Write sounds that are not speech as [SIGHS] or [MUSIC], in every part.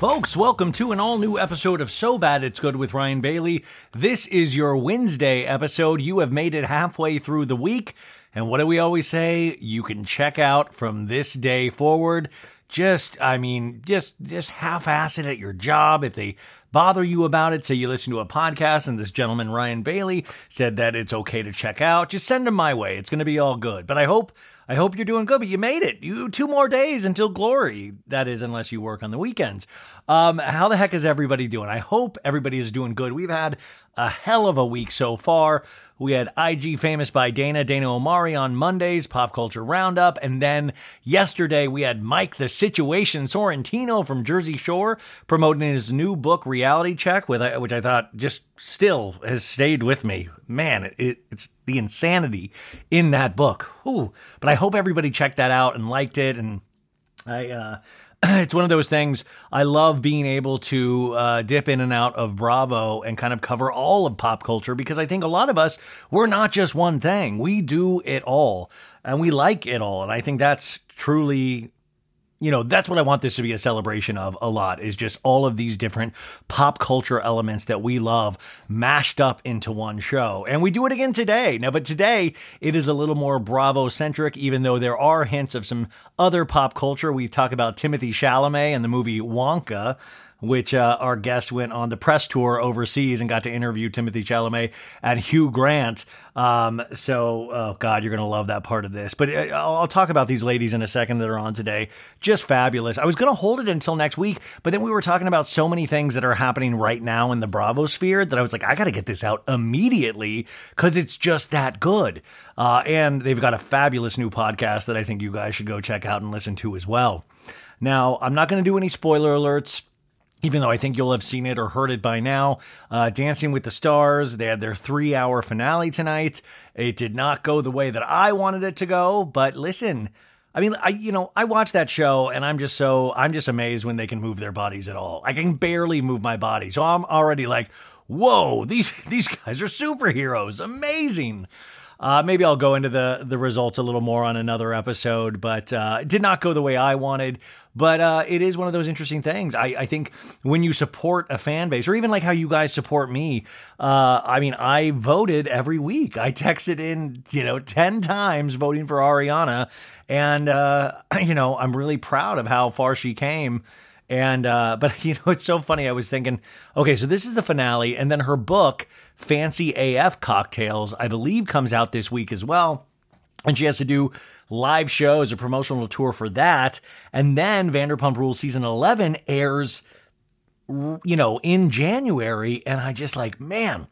Folks, welcome to an all new episode of So Bad It's Good with Ryan Bailey. This is your Wednesday episode. You have made it halfway through the week. And what do we always say? You can check out from this day forward. Just, I mean, just, just half-ass it at your job. If they bother you about it, say you listen to a podcast and this gentleman, Ryan Bailey, said that it's okay to check out, just send them my way. It's going to be all good. But I hope I hope you're doing good, but you made it. You two more days until glory. That is, unless you work on the weekends. Um, how the heck is everybody doing? I hope everybody is doing good. We've had a hell of a week so far. We had IG Famous by Dana, Dana Omari on Mondays, Pop Culture Roundup. And then yesterday we had Mike the Situation Sorrentino from Jersey Shore promoting his new book, Reality Check, with which I thought just still has stayed with me. Man, it, it's the insanity in that book. Ooh. But I hope everybody checked that out and liked it. And I, uh, [CLEARS THROAT] it's one of those things. I love being able to uh, dip in and out of Bravo and kind of cover all of pop culture because I think a lot of us, we're not just one thing. We do it all and we like it all. And I think that's truly you know, that's what I want this to be a celebration of a lot is just all of these different pop culture elements that we love mashed up into one show. And we do it again today. Now, but today it is a little more Bravo centric, even though there are hints of some other pop culture. We talk about Timothée Chalamet and the movie Wonka which uh, our guest went on the press tour overseas and got to interview Timothée Chalamet and Hugh Grant. Um, so, oh God, you're going to love that part of this. But uh, I'll, talk about these ladies in a second that are on today. Just fabulous. I was going to hold it until next week, but then we were talking about so many things that are happening right now in the Bravo sphere that I was like, I got to get this out immediately because it's just that good. Uh, and they've got a fabulous new podcast that I think you guys should go check out and listen to as well. Now, I'm not going to do any spoiler alerts even though I think you'll have seen it or heard it by now. Uh, Dancing with the Stars, they had their three hour finale tonight. It did not go the way that I wanted it to go, but listen, I mean, I you know, I watch that show and I'm just so I'm just amazed when they can move their bodies at all. I can barely move my body. So I'm already like, "Whoa, these [LAUGHS] these guys are superheroes. Amazing." Uh, maybe I'll go into the the results a little more on another episode, but uh, it did not go the way I wanted. But uh, it is one of those interesting things. I, I, think when you support a fan base, or even like how you guys support me, uh, I mean, I voted every week. I texted in, you know, 10 times voting for Ariana. And, uh, [CLEARS THROAT] you know, I'm really proud of how far she came. And uh, [LAUGHS] but you know, it's so funny. I was thinking, okay, so this is the finale, and then her book, Fancy AF Cocktails, I believe, comes out this week as well. And she has to do live shows, a promotional tour for that. And then Vanderpump Rules season 11 airs, you know, in January. And I just like, man,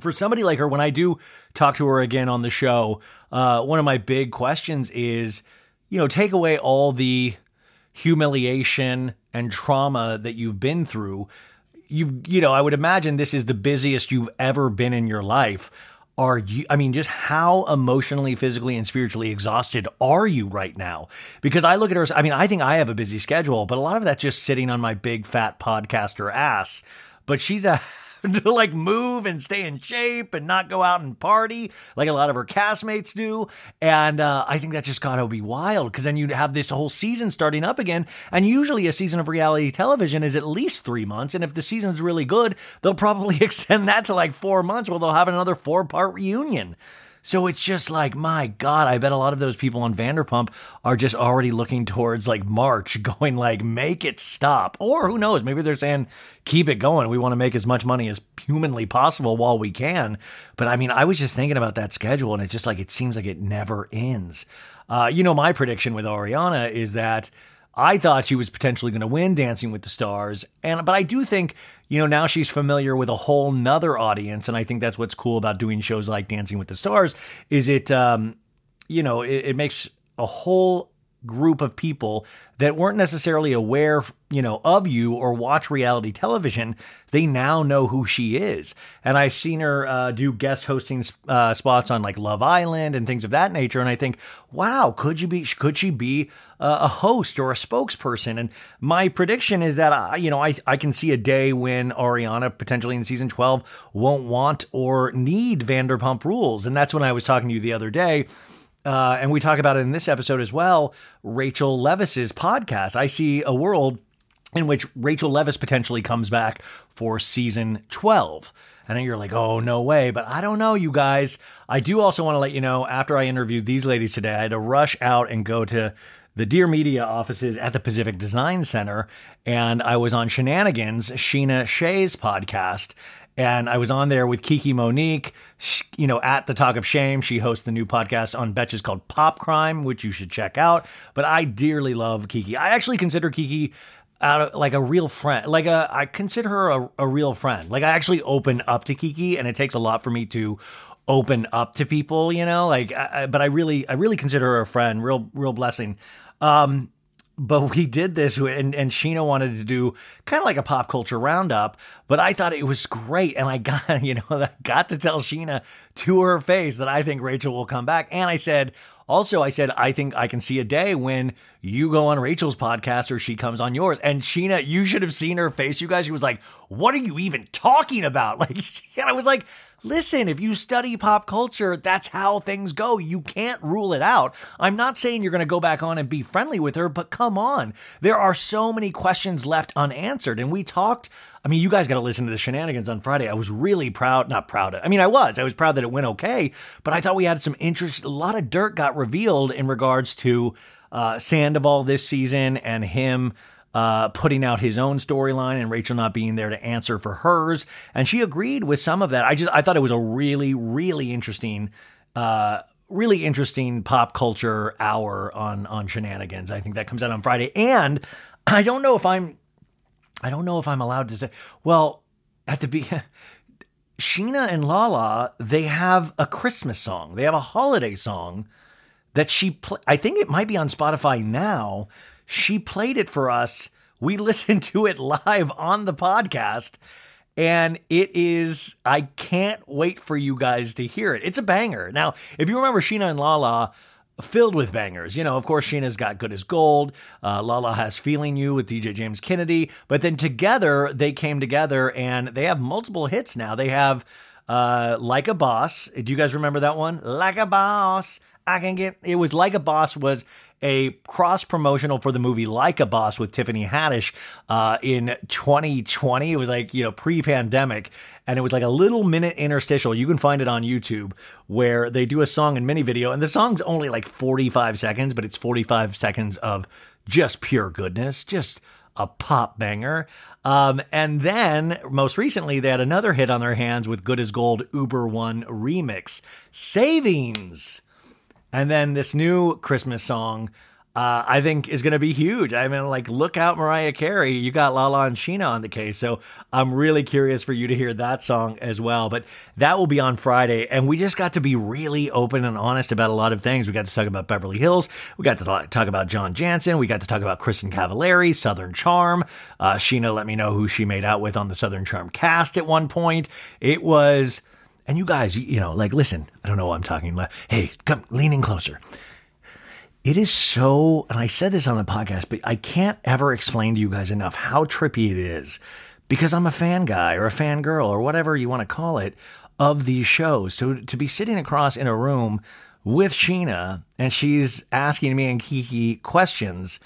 for somebody like her, when I do talk to her again on the show, uh, one of my big questions is, you know, take away all the humiliation and trauma that you've been through. You've, you know, I would imagine this is the busiest you've ever been in your life. Are you, I mean, just how emotionally, physically, and spiritually exhausted are you right now? Because I look at her, I mean, I think I have a busy schedule, but a lot of that's just sitting on my big fat podcaster ass. But she's a [LAUGHS] [LAUGHS] to like move and stay in shape and not go out and party like a lot of her castmates do. And uh, I think that just got to be wild because then you'd have this whole season starting up again. And usually a season of reality television is at least three months. And if the season's really good, they'll probably [LAUGHS] extend that to like four months where they'll have another four part reunion. So it's just like, my God, I bet a lot of those people on Vanderpump are just already looking towards like March, [LAUGHS] going like, make it stop. Or who knows, maybe they're saying, keep it going. We want to make as much money as humanly possible while we can. But I mean, I was just thinking about that schedule and it's just like, it seems like it never ends. Uh, you know, my prediction with Ariana is that I thought she was potentially going to win Dancing with the Stars, and but I do think you know now she's familiar with a whole nother audience, and I think that's what's cool about doing shows like Dancing with the Stars is it um, you know it, it makes a whole group of people that weren't necessarily aware, you know, of you or watch reality television, they now know who she is. And I've seen her uh, do guest hosting uh, spots on like Love Island and things of that nature. And I think, wow, could you be? Could she be uh, a host or a spokesperson? And my prediction is that I, you know, I I can see a day when Ariana potentially in season twelve won't want or need Vanderpump Rules, and that's when I was talking to you the other day uh, and we talk about it in this episode as well, Rachel Leviss's podcast. I see a world in which Rachel Leviss potentially comes back for season 12. And you're like, oh, no way. But I don't know, you guys. I do also want to let you know after I interviewed these ladies today, I had to rush out and go to the Dear Media offices at the Pacific Design Center. And I was on Shenanigans, Scheana Shay's podcast. And I was on there with Kiki Monique, you know, at the Talk of Shame. She hosts the new podcast on Betches called Pop Crime, which you should check out. But I dearly love Kiki. I actually consider Kiki out of, like a real friend. Like a, I consider her a, a real friend. Like I actually open up to Kiki, and it takes a lot for me to open up to people. You know, like, I, but I really, I really consider her a friend. Real, real blessing. Um, but we did this and, and Scheana wanted to do kind of like a pop culture roundup, but I thought it was great. And I got, [LAUGHS] you know, I got to tell scheana to her face that I think Rachel will come back. And I said, also, I said, I think I can see a day when you go on Rachel's podcast or she comes on yours. And scheana you should have seen her face, you guys. She was like, What are you even talking about? [LAUGHS] Like, and I was like, Listen, if you study pop culture, that's how things go. You can't rule it out. I'm not saying you're going to go back on and be friendly with her, but come on. There are so many questions left unanswered. And we talked, I mean, you guys got to listen to the shenanigans on Friday. I was really proud, not proud. Of, I mean, I was. I was proud that it went okay, but I thought we had some interest. A lot of dirt got revealed in regards to uh, Sandoval this season and him uh, putting out his own storyline and Rachel not being there to answer for hers. And she agreed with some of that. I just I thought it was a really really interesting. Uh, really interesting pop culture hour on on shenanigans. I think that comes out on Friday, and [CLEARS THROAT] I don't know if I'm, I don't know if I'm allowed to say. Well, at the be, [LAUGHS] Scheana and Lala they have a Christmas song. They have a holiday song that she. Pl- I think it might be on Spotify now she played it for us. We [LAUGHS] listened to it live on the podcast. And it is, I can't wait for you guys to hear it. It's a banger. Now, if you remember Scheana and Lala, filled with bangers. You know, of course, Scheana's got Good as Gold. Uh, Lala has Feeling You with DJ James Kennedy. But then together, they came together and they have multiple hits now. They have uh, Like a Boss. Do you guys remember that one? Like a Boss. I can get it was like a boss was a cross promotional for the movie Like a Boss with Tiffany Haddish uh, in 2020. It was like you know pre pandemic, and it was like a little minute interstitial. You can find it on YouTube where they do a song and mini video, and the song's only like 45 seconds, but it's 45 seconds of just pure goodness, just a pop banger. Um, and then most recently, they had another hit on their hands with Good as Gold Uber One remix, Savings. And then this new Christmas song, uh, I think is going to be huge. I mean, like, look out, Mariah Carey. You got Lala and Scheana on the case. So I'm really curious for you to hear that song as well. But that will be on Friday. And we just got to be really open and honest about a lot of things. We got to talk about Beverly Hills. We got to talk about John Jansen. We got to talk about Kristin Cavallari, Southern Charm. Uh, Scheana let me know who she made out with on the Southern Charm cast at one point. It was and you guys, you know, like, listen, I don't know what I'm talking about. Hey, come leaning closer. It is so, and I said this on the podcast, but I can't ever explain to you guys enough how trippy it is because I'm a fan guy or a fan girl or whatever you want to call it of these shows. So to be sitting across in a room with Scheana and she's asking me and Kiki questions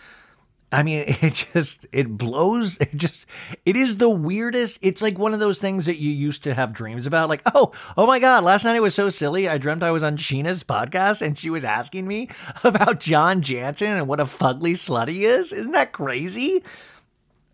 I mean, [LAUGHS] it just it blows. It just it is the weirdest. It's like one of those things that you used to have dreams about. Like, oh, oh my god, last night it was so silly. I dreamt I was on Scheana's podcast and she was asking me [LAUGHS] about John Jansen and what a fugly slut he is. Isn't that crazy?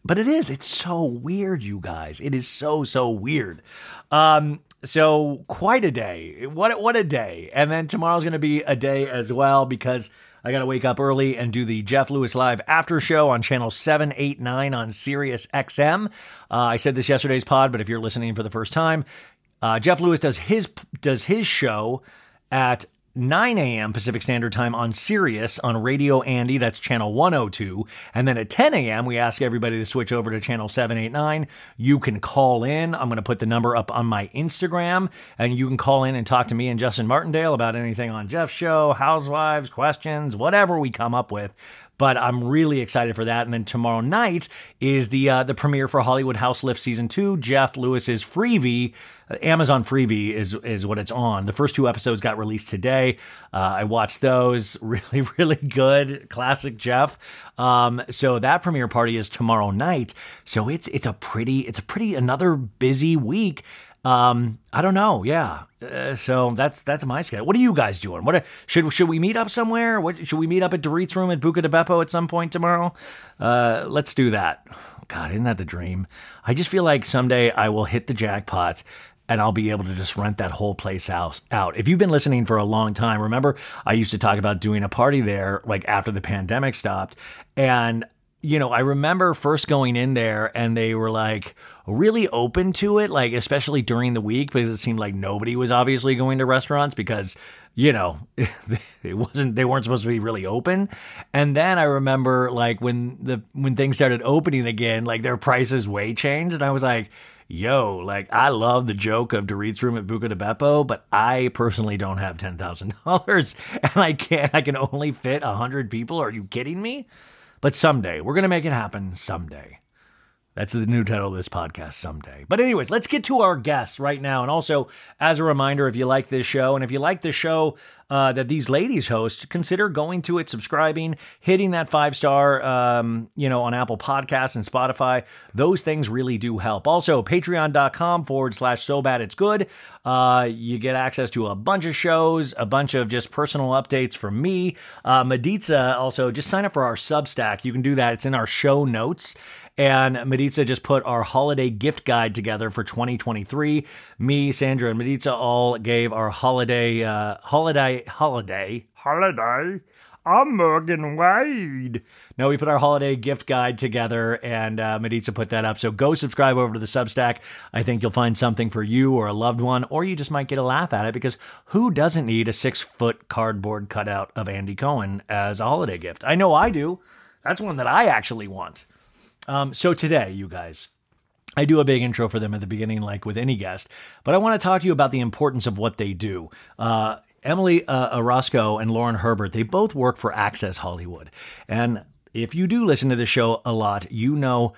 But it is. It's so weird, you guys. It is so so weird. Um, so quite a day. What what a day. And then tomorrow's going to be a day as well because I got to wake up early and do the Jeff Lewis Live after show on channel 789 on Sirius XM. Uh, I said this yesterday's pod, but if you're listening for the first time, uh, Jeff Lewis does his does his show at 9 a.m. Pacific Standard Time on Sirius on Radio Andy, that's channel 102. And then at 10 a.m., we ask everybody to switch over to channel 789. You can call in. I'm going to put the number up on my Instagram, and you can call in and talk to me and Justin Martindale about anything on Jeff's show, housewives, questions, whatever we come up with but I'm really excited for that. And then tomorrow night is the uh, the premiere for Hollywood Houselift season two. Jeff Lewis's Freevee, Amazon Freevee is is what it's on. The first two episodes got released today. Uh, I watched those. [LAUGHS] Really, really good. Classic Jeff. Um, so that premiere party is tomorrow night. So it's it's a pretty it's a pretty another busy week. Um, I don't know. Yeah. Uh, so that's that's my schedule. What are you guys doing? What should should we meet up somewhere? What should we meet up at Dorit's room at Buca di Beppo at some point tomorrow? Uh, let's do that. God, isn't that the dream? I just feel like someday I will hit the jackpot and I'll be able to just rent that whole place out. Out. If you've been listening for a long time, remember I used to talk about doing a party there like after the pandemic stopped and you know, I remember first going in there and they were like really open to it, like especially during the week because it seemed like nobody was obviously going to restaurants because, you know, [LAUGHS] it wasn't they weren't supposed to be really open. And then I remember like when the when things started opening again, like their prices way changed and I was like, yo, like I love the joke of Dorit's room at Buca di Beppo, but I personally don't have ten thousand dollars [LAUGHS] and I can't I can only fit a hundred people. Are you kidding me? But someday, we're going to make it happen someday. That's the new title of this podcast, Someday. But, anyways, let's get to our guests right now. And also, as a reminder, if you like this show, and if you like the show uh, that these ladies host, consider going to it, subscribing, hitting that five star, um, you know, on Apple Podcasts and Spotify. Those things really do help. Also, patreon.com forward slash so bad it's good. Uh, you get access to a bunch of shows, a bunch of just personal updates from me. Uh, Maritza also just sign up for our Substack. You can do that. It's in our show notes. And Maritza just put our holiday gift guide together for 2023. Me, Sandra, and Maritza all gave our holiday, uh, holiday, holiday, holiday. I'm Morgan Wade. No, we put our holiday gift guide together, and uh, Maritza put that up. So go subscribe over to the Substack. I think you'll find something for you or a loved one, or you just might get a laugh at it because who doesn't need a six foot cardboard cutout of Andy Cohen as a holiday gift? I know I do. That's one that I actually want. Um, so today, you guys, I do a big intro for them at the beginning, like with any guest, but I want to talk to you about the importance of what they do. Uh, Emily uh, Orozco and Lauren Herbert, they both work for Access Hollywood. And if you do listen to the show a lot, you know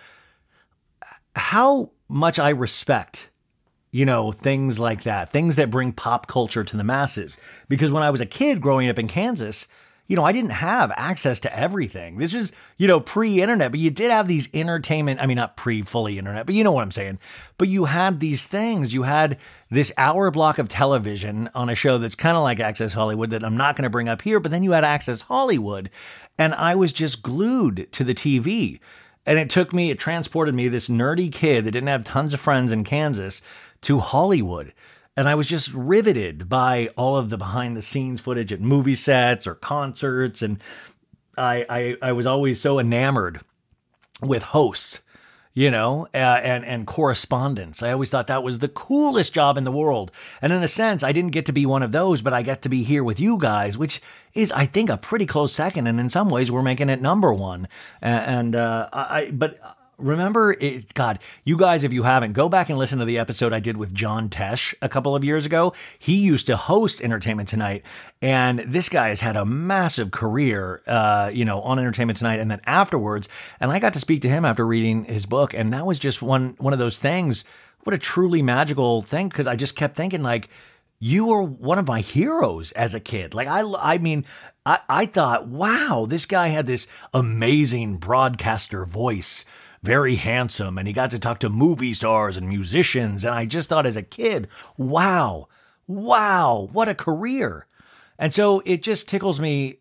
how much I respect you know, things like that, things that bring pop culture to the masses. Because when I was a kid growing up in Kansas, you know, I didn't have access to everything. This is, you know, pre internet, but you did have these entertainment. I mean, not pre fully internet, but you know what I'm saying. But you had these things. You had this hour block of television on a show that's kind of like Access Hollywood that I'm not going to bring up here, but then you had Access Hollywood. And I was just glued to the TV. And it took me, it transported me, this nerdy kid that didn't have tons of friends in Kansas, to Hollywood. And I was just riveted by all of the behind the scenes footage at movie sets or concerts. And I, I, I was always so enamored with hosts, you know, uh, and, and correspondence. I always thought that was the coolest job in the world. And in a sense, I didn't get to be one of those, but I get to be here with you guys, which is, I think, a pretty close second. And in some ways, we're making it number one. And, uh, I, but remember it god you guys if you haven't go back and listen to the episode i did with john tesh a couple of years ago. He used to host entertainment tonight and this guy has had a massive career uh, you know on entertainment tonight and then afterwards. And i got to speak to him after reading his book and that was just one one of those things. What a truly magical thing because i just kept thinking like you were one of my heroes as a kid. Like I, I mean, I, I thought, wow, this guy had this amazing broadcaster voice, very handsome, and he got to talk to movie stars and musicians. And I just thought as a kid, wow, wow, what a career. And so it just tickles me,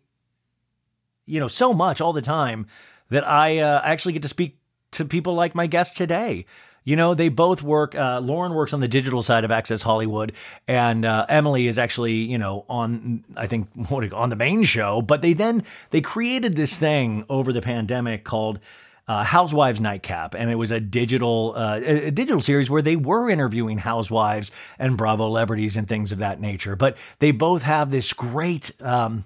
you know, so much all the time that I uh, actually get to speak to people like my guest today. You know, they both work. Uh, Lauren works on the digital side of Access Hollywood, and uh, Emily is actually, you know, on I think [LAUGHS] what, on the main show. But they then they created this thing over the pandemic called uh, Housewives Nightcap, and it was a digital uh, a digital series where they were interviewing housewives and Bravo celebrities and things of that nature. But they both have this great. Um,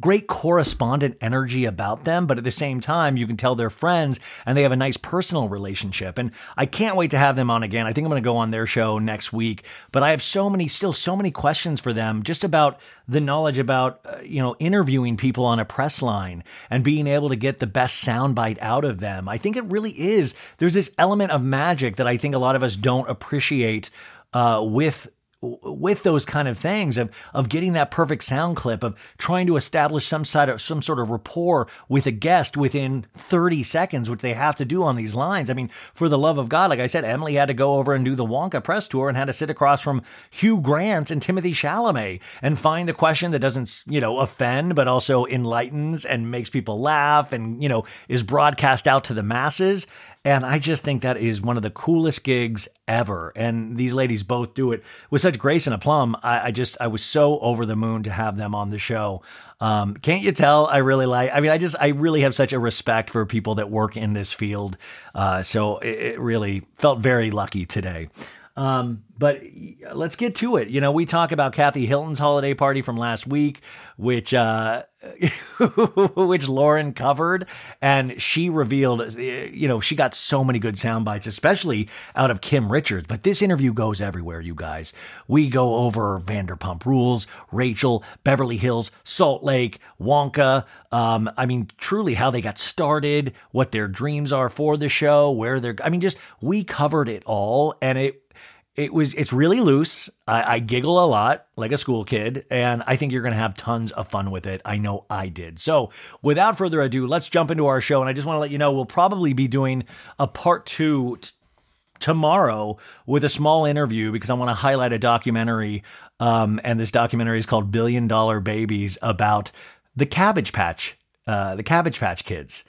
great correspondent energy about them, but at the same time, you can tell they're friends and they have a nice personal relationship. And I can't wait to have them on again. I think I'm going to go on their show next week, but I have so many, still so many questions for them just about the knowledge about, uh, you know, interviewing people on a press line and being able to get the best soundbite out of them. I think it really is. There's this element of magic that I think a lot of us don't appreciate uh, with with those kind of things of of getting that perfect sound clip of trying to establish some side of some sort of rapport with a guest within 30 seconds which they have to do on these lines. I mean for the love of god like i said emily had to go over and do the wonka press tour and had to sit across from hugh grant and timothée chalamet and find the question that doesn't you know offend but also enlightens and makes people laugh and you know is broadcast out to the masses and I just think that is one of the coolest gigs ever. And these ladies both do it with such grace and aplomb. I, I just, I was so over the moon to have them on the show. Um, can't you tell? I really like, I mean, I just, I really have such a respect for people that work in this field. Uh, so it, it really felt very lucky today. Um, but let's get to it. You know, we talk about Kathy Hilton's holiday party from last week, which uh, [LAUGHS] which Lauren covered, and she revealed. You know, she got so many good sound bites, especially out of Kim Richards. But this interview goes everywhere, you guys. We go over Vanderpump Rules, Rachel, Beverly Hills, Salt Lake, Wonka. Um, I mean, truly, how they got started, what their dreams are for the show, where they're. I mean, just we covered it all, and it it was it's really loose. I, I, giggle a lot like a school kid, and I think you're going to have tons of fun with it. I know I did. So, without further ado, let's jump into our show. And I just want to let you know we'll probably be doing a part two. T- tomorrow with a small interview because I want to highlight a documentary. Um, and this documentary is called Billion Dollar Babies about the Cabbage Patch, uh, the Cabbage Patch Kids.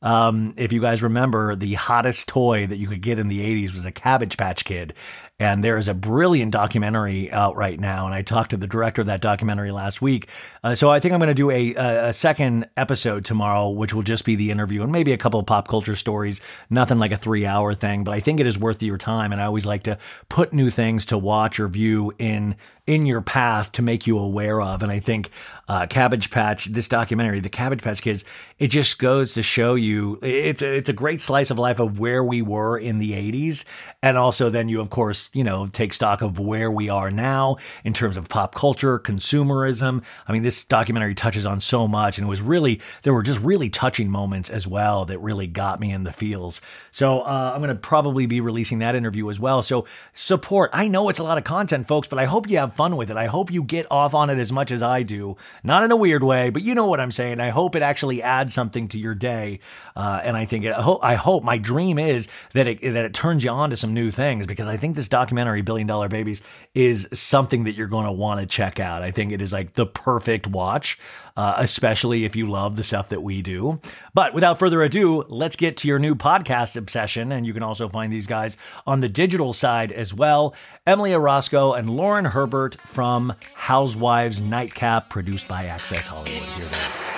Um, if you guys remember, the hottest toy that you could get in the 80s was a Cabbage Patch Kid. And there is a brilliant documentary out right now. And I talked to the director of that documentary last week. Uh, so I think I'm going to do a, a, second episode tomorrow, which will just be the interview and maybe a couple of pop culture stories. Nothing like a three hour thing, but I think it is worth your time. And I always like to put new things to watch or view in in your path to make you aware of. And I think uh, Cabbage Patch, this documentary, the Cabbage Patch Kids, it just goes to show you it's a, it's a great slice of life of where we were in the 80s. And also then you, of course, you know, take stock of where we are now in terms of pop culture, consumerism. I mean, this documentary touches on so much and it was really, there were just really touching moments as well that really got me in the feels. So uh, I'm going to probably be releasing that interview as well. So support. I know it's a lot of content, folks, but I hope you have fun with it. I hope you get off on it as much as I do. Not in a weird way, but you know what I'm saying. I hope it actually adds something to your day. Uh, and I think it, I hope, I hope my dream is that it, that it turns you on to some new things because I think this documentary, Billion Dollar Babies, is something that you're going to want to check out. I think it is like the perfect watch uh, especially if you love the stuff that we do. But without further ado, let's get to your new podcast obsession. And you can also find these guys on the digital side as well. Emily Orozco and Lauren Herbert from Housewives Nightcap, produced by Access Hollywood. Here they are.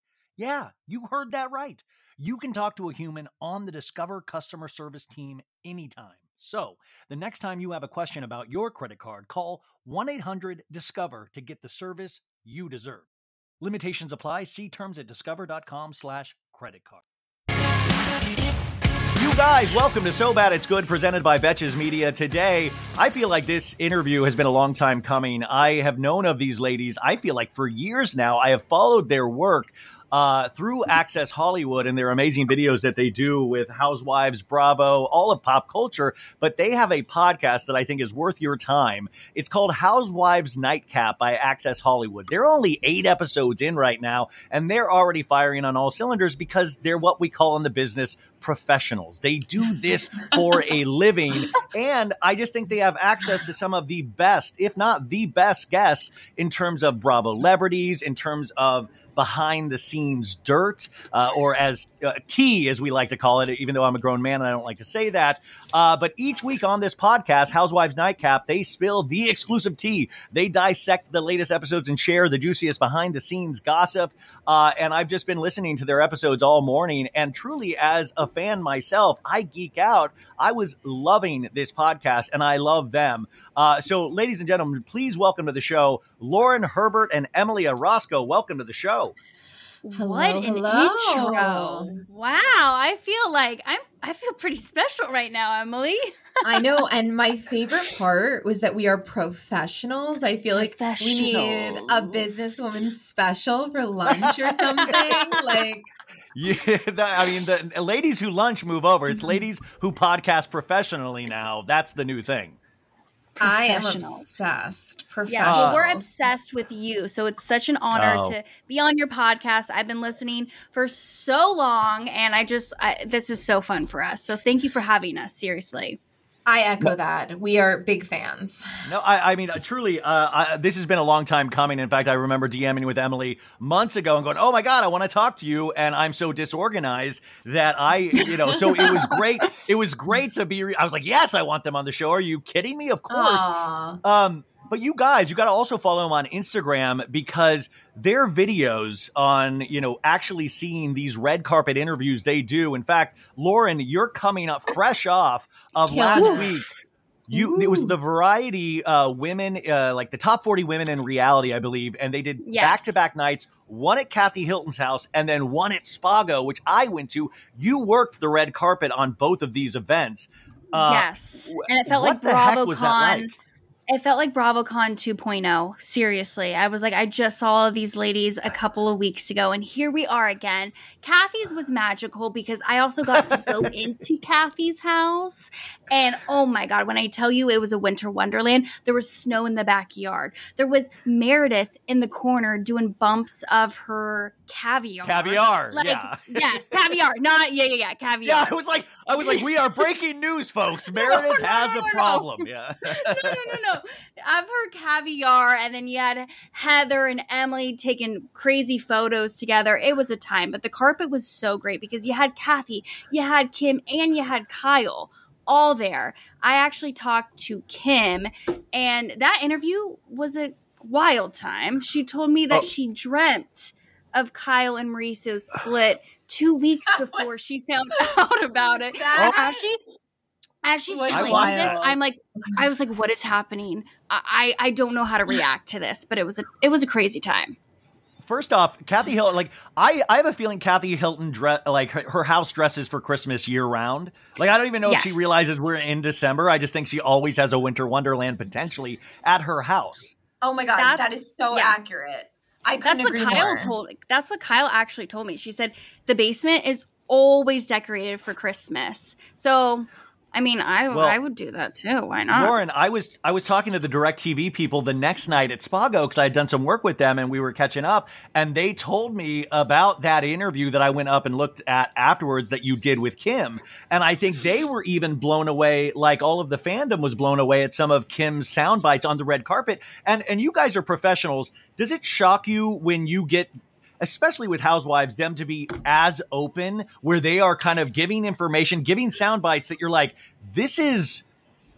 Yeah, you heard that right. You can talk to a human on the Discover customer service team anytime. So, the next time you have a question about your credit card, call 1 800 Discover to get the service you deserve. Limitations apply. See terms at discover.com/slash credit card. You guys, welcome to So Bad It's Good, presented by Betches Media. Today, I feel like this interview has been a long time coming. I have known of these ladies, I feel like for years now. I have followed their work uh, through Access Hollywood and their amazing videos that they do with Housewives, Bravo, all of pop culture. But they have a podcast that I think is worth your time. It's called Housewives Nightcap by Access Hollywood. They're only eight episodes in right now, and they're already firing on all cylinders because they're what we call in the business professionals. They do this for a living. And I just think they have access to some of the best, if not the best guests in terms of Bravo celebrities, in terms of behind the scenes dirt, uh, or as uh, tea, as we like to call it, even though I'm a grown man and I don't like to say that. Uh, but each week on this podcast, Housewives Nightcap, they spill the exclusive tea. They dissect the latest episodes and share the juiciest behind the scenes gossip. Uh, and I've just been listening to their episodes all morning. And truly, as a fan myself, I geek out. I was loving this podcast and I love them. Uh, so, ladies and gentlemen, please welcome to the show Lauren Herbert and Emily Orozco. Welcome to the show. Hello, what an hello. intro! Wow, I feel like I'm. I feel pretty special right now, Emily. [LAUGHS] I know, and my favorite part was that we are professionals. I feel like we need a businesswoman special for lunch or something. [LAUGHS] like yeah, that, I mean, the ladies who lunch move over. It's mm-hmm. ladies who podcast professionally now. That's the new thing. I am obsessed. Yeah, well, we're obsessed with you. So it's such an honor oh. to be on your podcast. I've been listening for so long, and I just I, this is so fun for us. So thank you for having us. Seriously. I echo that. We are big fans. No, I, I mean, uh, truly, uh, I, this has been a long time coming. In fact, I remember DMing with Emily months ago and going, "Oh my god, I want to talk to you," and I'm so disorganized that I, you know, so it was great. It was great to be. Re- I was like, "Yes, I want them on the show." Are you kidding me? Of course. Aww. Um, but you guys, you got to also follow them on Instagram because their videos on, you know, actually seeing these red carpet interviews they do. In fact, Lauren, you're coming up fresh off of last week. You, it was the variety uh, women, uh, like the top 40 women in reality, I believe, and they did back to back nights. One at Kathy Hilton's house, and then one at Spago, which I went to. You worked the red carpet on both of these events. Uh, yes, and it felt like BravoCon. Like? It felt like BravoCon 2.0. Seriously. I was like, I just saw these ladies a couple of weeks ago, and here we are again. Kathy's was magical because I also got to go [LAUGHS] into Kathy's house. And oh my God, when I tell you it was a winter wonderland, there was snow in the backyard. There was Meredith in the corner doing bumps of her caviar. Caviar. Like, yeah. yes, caviar. Not, yeah, yeah, yeah, caviar. Yeah, I was like, I was like, we are breaking news, folks. [LAUGHS] Meredith no, no, has no, a problem. Yeah. [LAUGHS] no, no, no, no. I've heard caviar, and then you had Heather and Emily taking crazy photos together. It was a time, but the carpet was so great because you had Kathy, you had Kim, and you had Kyle all there. I actually talked to Kim, and that interview was a wild time. She told me that oh. she dreamt of Kyle and Mauricio's split two weeks [LAUGHS] before she found [LAUGHS] out about it. That, as she as she's telling me this, I'm like, I was like, what is happening? I, I don't know how to react to this, but it was a it was a crazy time. first off, Kathy Hilton, like I, I have a feeling Kathy Hilton dress like her, her, house dresses for Christmas year round. Like I don't even know yes. if she realizes we're in December. I just think she always has a winter wonderland potentially at her house. Oh my god, that's, that is so yeah. accurate. I that's what Kyle more. told. That's what Kyle actually told me. She said the basement is always decorated for Christmas. So I mean, I well, I would do that too. Why not? Lauren, I was I was talking to the DirecTV people the next night at Spago because I had done some work with them and we were catching up, and they told me about that interview that I went up and looked at afterwards that you did with Kim, and I think they were even blown away, like all of the fandom was blown away at some of Kim's sound bites on the red carpet. And and you guys are professionals. Does it shock you when you get especially with housewives, them to be as open where they are kind of giving information, giving sound bites that you're like, this is.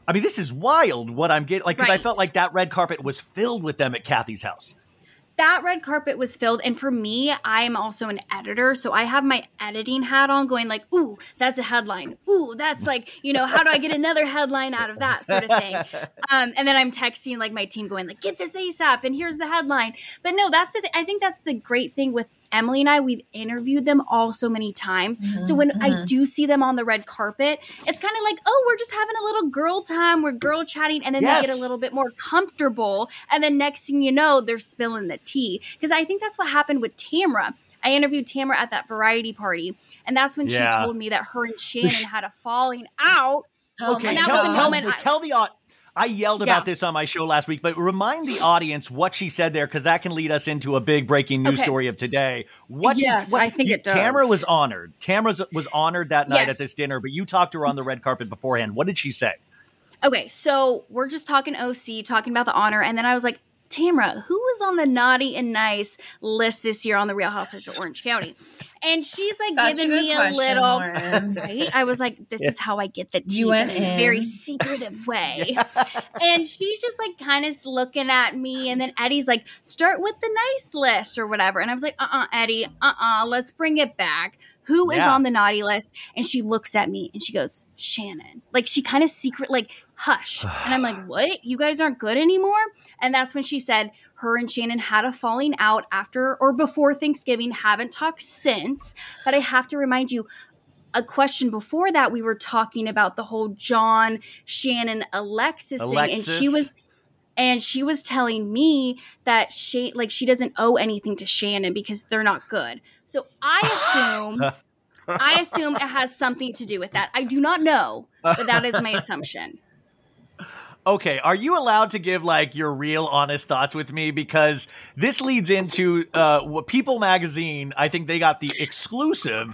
I mean, this is wild what I'm getting. Like, because right. I felt like that red carpet was filled with them at Kathy's house that red carpet was filled and for me i'm also an editor so i have my editing hat on going like ooh that's a headline. Ooh that's like you know how do i get another headline out of that sort of thing? Um, and then i'm texting like my team going like get this asap and here's the headline. But no that's the th- i think that's the great thing with Emily and I, we've interviewed them all so many times. Mm-hmm, so when mm-hmm. I do see them on the red carpet, it's kind of like, oh, we're just having a little girl time. We're girl chatting. And then yes. they get a little bit more comfortable. And then next thing you know, they're spilling the tea. Because I think that's what happened with Tamra. I interviewed Tamra at that variety party. And that's when yeah. she told me that her and Shannon had a falling out. Okay, and that tell, was a moment. Tell, I, tell the audience I yelled about yeah. this on my show last week, but remind the audience what she said there because that can lead us into a big breaking news okay. story of today. What? Yes, did, what, I think you, it does. Tamra was honored. Tamra was honored that night yes. at this dinner, but you talked to her on the red carpet beforehand. What did she say? Okay, so we're just talking OC, talking about the honor, and then I was like, Tamra, who was on the naughty and nice list this year on the Real Housewives of Orange County? And she's like Such giving a me question, a little [LAUGHS] right. I was like, this yeah. is how I get the tea in a very secretive [LAUGHS] way. and she's just like kind of looking at me, and then Eddie's like, start with the nice list or whatever. And I was like, uh uh-uh, uh Eddie, uh uh-uh, uh, let's bring it back. Who is yeah. on the naughty list? And she looks at me and she goes, Shannon. Like she kind of secret, like hush. [SIGHS] And I'm like, what? You guys aren't good anymore? And that's when she said her and Shannon had a falling out after or before Thanksgiving, haven't talked since. But I have to remind you, a question before that, we were talking about the whole John, Shannon, Alexis, Alexis. thing. And she was and she was telling me that she like she doesn't owe anything to Shannon because they're not good. So I assume [LAUGHS] I assume it has something to do with that. I do not know, but that is my assumption. Okay, are you allowed to give like your real honest thoughts with me because this leads into uh People magazine, I think they got the exclusive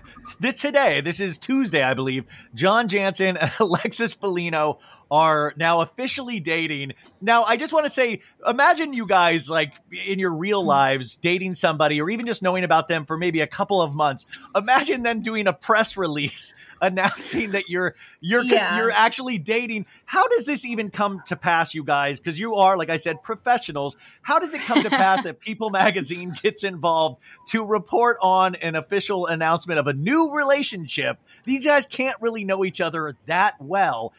today. This is Tuesday, I believe. John Jansen and [LAUGHS] Alexis Bellino are now officially dating. Now, I just want to say, imagine you guys like in your real mm. lives dating somebody or even just knowing about them for maybe a couple of months. Imagine them doing a press release [LAUGHS] announcing that you're you're yeah. you're actually dating. How does this even come to pass, you guys? Because you are, like I said, professionals. How does it come to pass that [LAUGHS] People Magazine gets involved to report on an official announcement of a new relationship? These guys can't really know each other that well.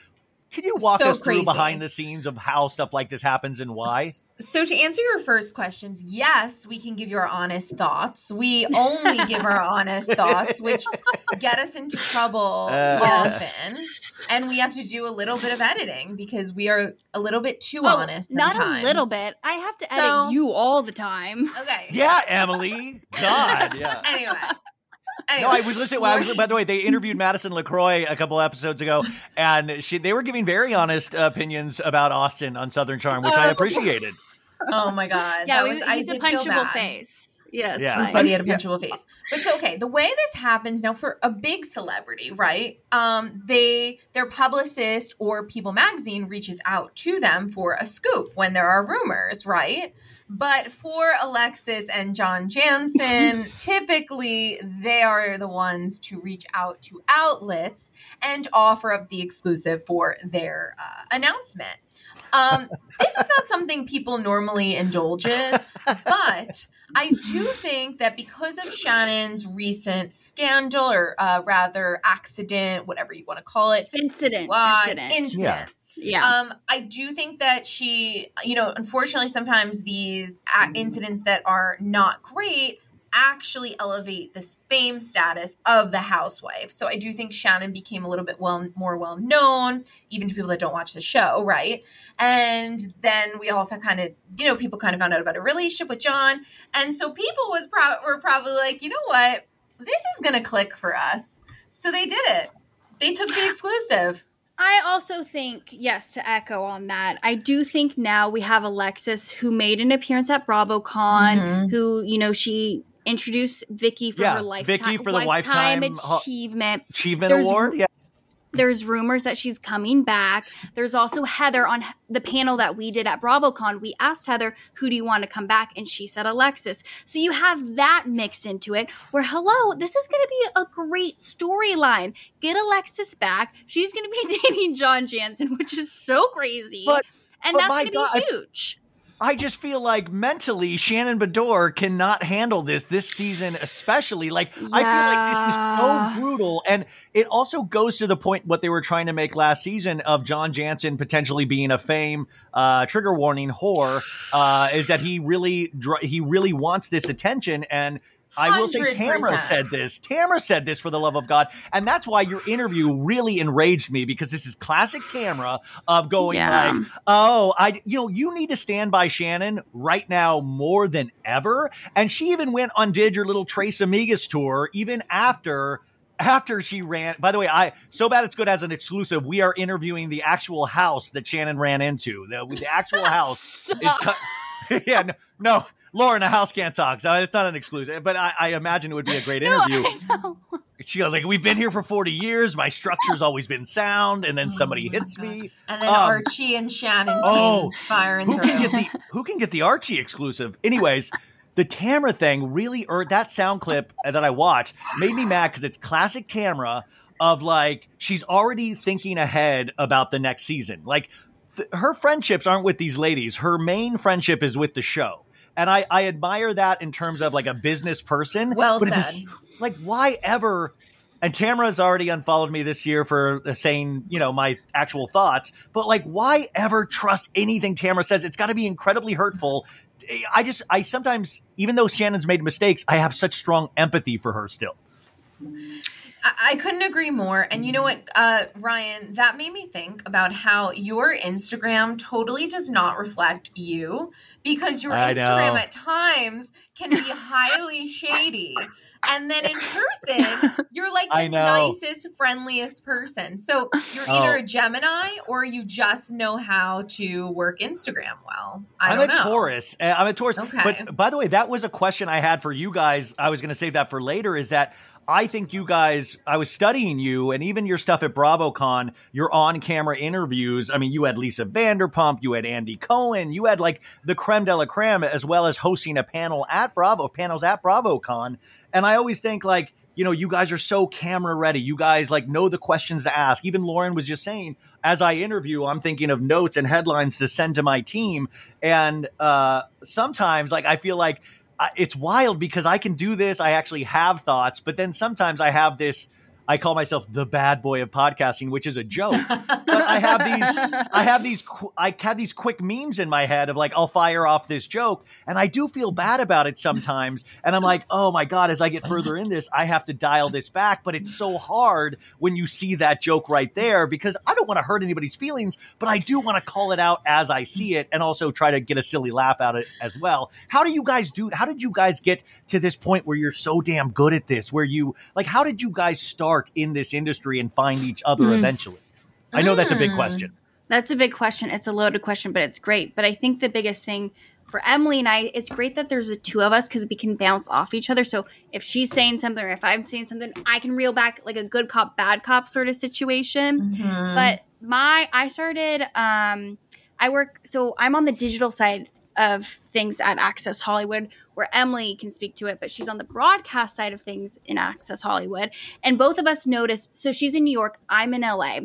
Can you walk so us through behind the scenes of how stuff like this happens and why? So, to answer your first questions, yes, we can give you our honest thoughts. We only give our honest thoughts, which [LAUGHS] get us into trouble uh, often. And we have to do a little bit of editing because we are a little bit too well, honest. Not a little bit. I have to so, edit you all the time. Okay. Yeah, Emily. [LAUGHS] God. Yeah. anyway. No, I was listening. I was, by the way, they interviewed Madison LeCroy a couple episodes ago, and she, they were giving very honest opinions about Austin on Southern Charm, which I oh. appreciated. Oh my god! Yeah, that was, he's I a punchable face. Yeah, it's yeah. He said he had a punchable yeah. face. But it's okay. The way this happens now for a big celebrity, right? Um, they their publicist or People Magazine reaches out to them for a scoop when there are rumors, right? But for Alexis and John Jansen, [LAUGHS] typically they are the ones to reach out to outlets and offer up the exclusive for their uh, announcement. Um, this is not something people normally indulges, but I do think that because of Shannon's recent scandal, or uh, rather accident, whatever you want to call it, incident, uh, incident, incident. Yeah Yeah. Um, I do think that she, you know, unfortunately, sometimes these a- incidents that are not great actually elevate this fame status of the housewife. So I do think Shannon became a little bit well more well known, even to people that don't watch the show, right? And then we all kind of, you know, people kind of found out about a relationship with John, and so people was pro- were probably like, you know what, this is gonna click for us. So they did it. They took the exclusive. I also think, yes, to echo on that, I do think now we have Alexis who made an appearance at BravoCon, Mhm. who, you know, she introduced Vicki for Yeah, her lifetime, Vicki for the lifetime lifetime achievement. Achievement There's- award. Yeah. There's rumors that she's coming back. There's also Heather on the panel that we did at BravoCon. We asked Heather, who do you want to come back? And she said Alexis. So you have that mixed into it where, hello, this is going to be a great storyline. Get Alexis back. She's going to be [LAUGHS] dating John Jansen, which is so crazy. But- and but that's going to God, be huge. I just feel like mentally Shannon Beador cannot handle this this season, especially. Like I feel like this is so brutal, and it also goes to the point what they were trying to make last season of John Jansen potentially being a fame uh, trigger warning whore. Uh, is that he really dr- he really wants this attention and. I will say Tamara said this. Tamara said this for the love of God. And that's why your interview really enraged me because this is classic Tamara of going Yeah. like, Oh, I you know, you need to stand by Shannon right now more than ever. And she even went on did your little Tres Amigas tour even after after she ran. By the way, I so bad it's good as an exclusive. We are interviewing the actual house that Shannon ran into. The, the actual [LAUGHS] house is t- [LAUGHS] yeah, no, no, Lauren, a house can't talk, so it's not an exclusive. But I, I imagine it would be a great interview. She goes like, "We've been here for forty years. My structure's always been sound." And then somebody Oh my hits God. me. And then Um, Archie and Shannon oh, firing who through. can get the who can get the Archie exclusive? Anyways, the Tamra thing really or that sound clip that I watched made me mad because it's classic Tamra of like she's already thinking ahead about the next season. Like th- her friendships aren't with these ladies. Her main friendship is with the show. And I, I admire that in terms of like a business person. Well but said. s- like, why ever? And Tamara's already unfollowed me this year for saying, you know, my actual thoughts. But like, why ever trust anything Tamara says? It's got to be incredibly hurtful. I just, I sometimes, even though Shannon's made mistakes, I have such strong empathy for her still. I, couldn't agree more. And you know what, uh, Ryan, that made me think about how your Instagram totally does not reflect you because your I Instagram know. at times can be highly shady. And then in person, [LAUGHS] you're like the nicest, friendliest person. So you're Oh. either a Gemini or you just know how to work Instagram well. I am a know. Taurus. Uh, I'm a Taurus. Okay. But by the way, that was a question I had for you guys. I was going to save that for later. Is that I think you guys, I was studying you and even your stuff at BravoCon, your on camera interviews. I mean, you had Lisa Vanderpump, you had Andy Cohen, you had like the creme de la creme, as well as hosting a panel at Bravo, panels at BravoCon. And I always think like, you know, you guys are so camera ready. You guys like know the questions to ask. Even Lauren was just saying, as I interview, I'm thinking of notes and headlines to send to my team. And uh, sometimes, like, I feel like it's wild because I can do this. I actually have thoughts, but then sometimes I have this. I call myself the bad boy of podcasting, which is a joke. but I have these, I have these, I have these quick memes in my head of like, I'll fire off this joke, and I do feel bad about it sometimes. And I'm like, oh my god, as I get further in this, I have to dial this back. But it's so hard when you see that joke right there because I don't want to hurt anybody's feelings, but I do want to call it out as I see it, and also try to get a silly laugh out of it as well. How do you guys do? How did you guys get to this point where you're so damn good at this? Where you like, how did you guys start in this industry and find each other Mm. eventually? I know that's a big Mm. question. That's a big question. It's a loaded question, but it's great. But I think the biggest thing for Emily and I, it's great that there's the two of us because we can bounce off each other. So if she's saying something or if I'm saying something, I can reel back like a good cop, bad cop sort of situation. Mhm. But my, I started, um, I work, so I'm on the digital side of things at Access Hollywood, where Emily can speak to it, but she's on the broadcast side of things in Access Hollywood. And both of us noticed, so she's in New York, I'm in LA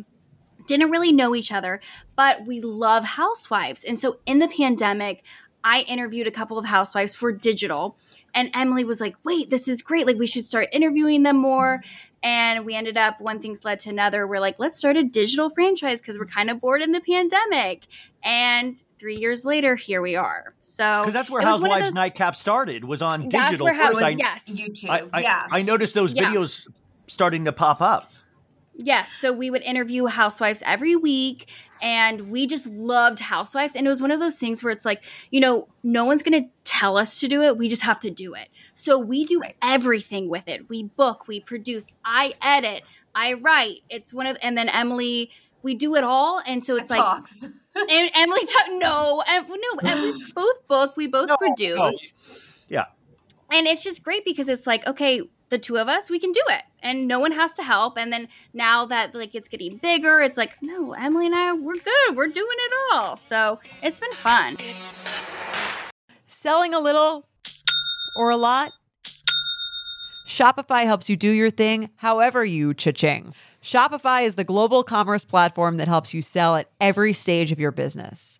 didn't really know each other, but we love housewives. And so in the pandemic, I interviewed a couple of housewives for digital. And Emily was like, wait, this is great. Like, we should start interviewing them more. And we ended up, one thing's led to another. We're like, let's start a digital franchise because we're kind of bored in the pandemic. And three years later, here we are. So, Because that's where it was one of Housewives those- Nightcap started, was on That's digital. where first. Housewives- I, yes. YouTube. I, I, yeah. I noticed those Yeah. videos starting to pop up. Yes, so we would interview housewives every week and we just loved housewives and it was one of those things where it's like, you know, no one's going to tell us to do it, we just have to do it. So we do Right. everything with it. We book, we produce, I edit, I write. It's one of and then Emily we do it all and so it's like talks. [LAUGHS] and Emily ta- no, em- no, and we [LAUGHS] both book, we both No, produce. Yeah. And it's just great because it's like, okay, the two of us, we can do it. And no one has to help. And then now that like it's getting bigger, it's like, no, Emily and I, we're good. We're doing it all. So it's been fun. Selling a little or a lot? Shopify helps you do your thing however you cha-ching. Shopify is the global commerce platform that helps you sell at every stage of your business.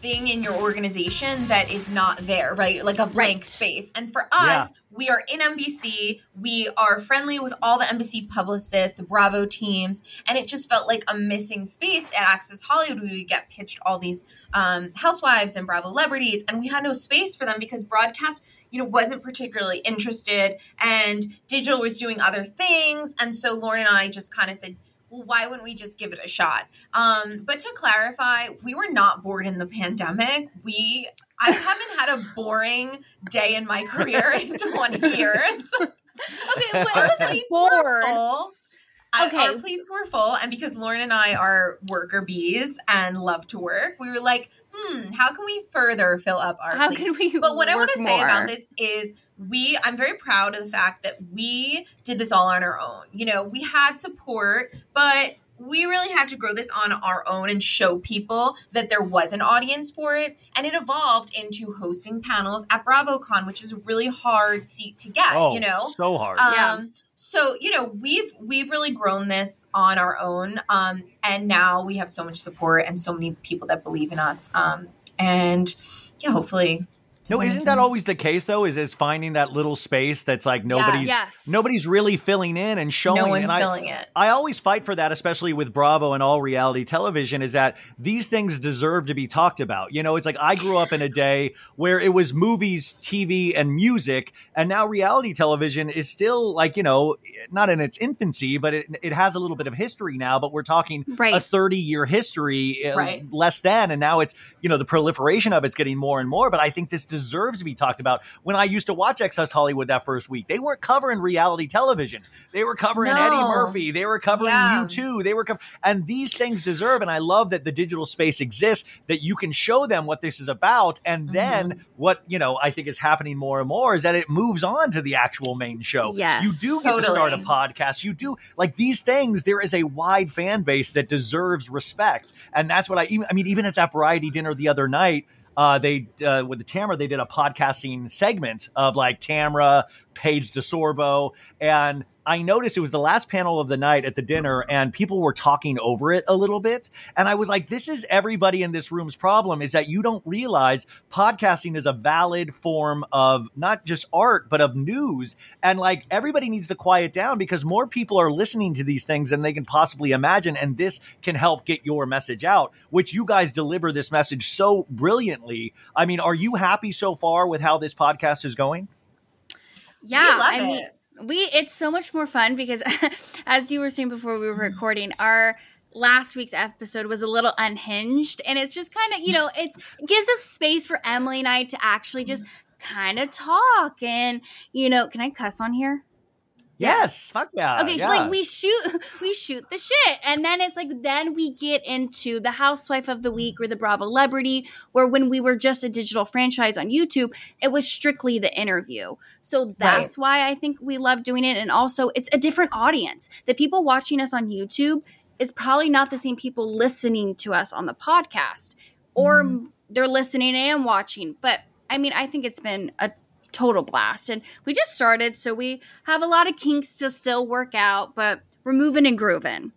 thing in your organization that is not there, right? Like a blank Right. space. And for us, Yeah. we are in NBC. We are friendly with all the NBC publicists, the Bravo teams, and it just felt like a missing space at Access Hollywood. We would get pitched all these um, housewives and Bravo celebrities, and we had no space for them because broadcast, you know, wasn't particularly interested, and digital was doing other things. And so Lauren and I just kind of said, well, why wouldn't we just give it a shot? Um, but to clarify, we were not bored in the pandemic. We I haven't had a boring day in my career in [LAUGHS] 20 years. Okay, but Our it wasn't were bored. Full. I- Okay. Our plates were full, and because Lauren and I are worker bees and love to work, we were like, "Hmm, how can we further fill up our How plates?" can we But what I want to say about this is we I'm very proud of the fact that we did this all on our own. You know, we had support, but we really had to grow this on our own and show people that there was an audience for it. And it evolved into hosting panels at BravoCon, which is a really hard seat to get, Oh, you know? so hard. Um, Yeah. So you know we've we've really grown this on our own, um, and now we have so much support and so many people that believe in us. Um, and yeah, hopefully. No, isn't that always the case though? Is is finding that little space that's like nobody's Yes. nobody's really filling in and showing. no one's and I, filling it? I always fight for that, especially with Bravo and all reality television, is that these things deserve to be talked about. You know, it's like I grew up in a day where it was movies, TV, and music, and now reality television is still like, you know, not in its infancy, but it, it has a little bit of history now, but we're talking Right. a 30 year history, uh, Right. less than, and now it's, you know, the proliferation of it's getting more and more, but I think this deserves to be talked about. When I used to watch Access Hollywood that first week, they weren't covering reality television. They were covering Eddie Murphy. They were covering Yeah. U2. They were and these things deserve. And I love that the digital space exists that you can show them what this is about, and Mm-hmm. then what you know I think is happening more and more is that it moves on to the actual main show. Yes. you do get to start a podcast. You do like these things. There is a wide fan base that deserves respect, and that's what I. even- I mean, even at that variety dinner the other night. Uh, they uh, with the Tamara, they did a podcasting segment of like Tamara, Paige DeSorbo, and I noticed it was the last panel of the night at the dinner, and people were talking over it a little bit. And I was like, this is everybody in this room's problem is that you don't realize podcasting is a valid form of not just art, but of news. And like everybody needs to quiet down because more people are listening to these things than they can possibly imagine. And this can help get your message out, which you guys deliver this message so brilliantly. I mean, are you happy so far with how this podcast is going? Yeah, We love I mean, it. We it's so much more fun because, [LAUGHS] as you were saying before we were mm-hmm. recording, our last week's episode was a little unhinged, and it's just kind of you know it's it gives us space for Emily and I to actually just mm-hmm. kind of talk and you know can I cuss on here? Yes. Fuck yeah. Okay, so yeah. like we shoot [LAUGHS] we shoot the shit. And then it's like then we get into the housewife of the week or the Bravo celebrity, where when we were just a digital franchise on YouTube, it was strictly the interview. So that's why I think we love doing it. And also it's a different audience. The people watching us on YouTube is probably not the same people listening to us on the podcast. Or Mm-hmm. they're listening and watching. But I mean, I think it's been a total blast. And we just started, so we have a lot of kinks to still work out, but we're moving and grooving.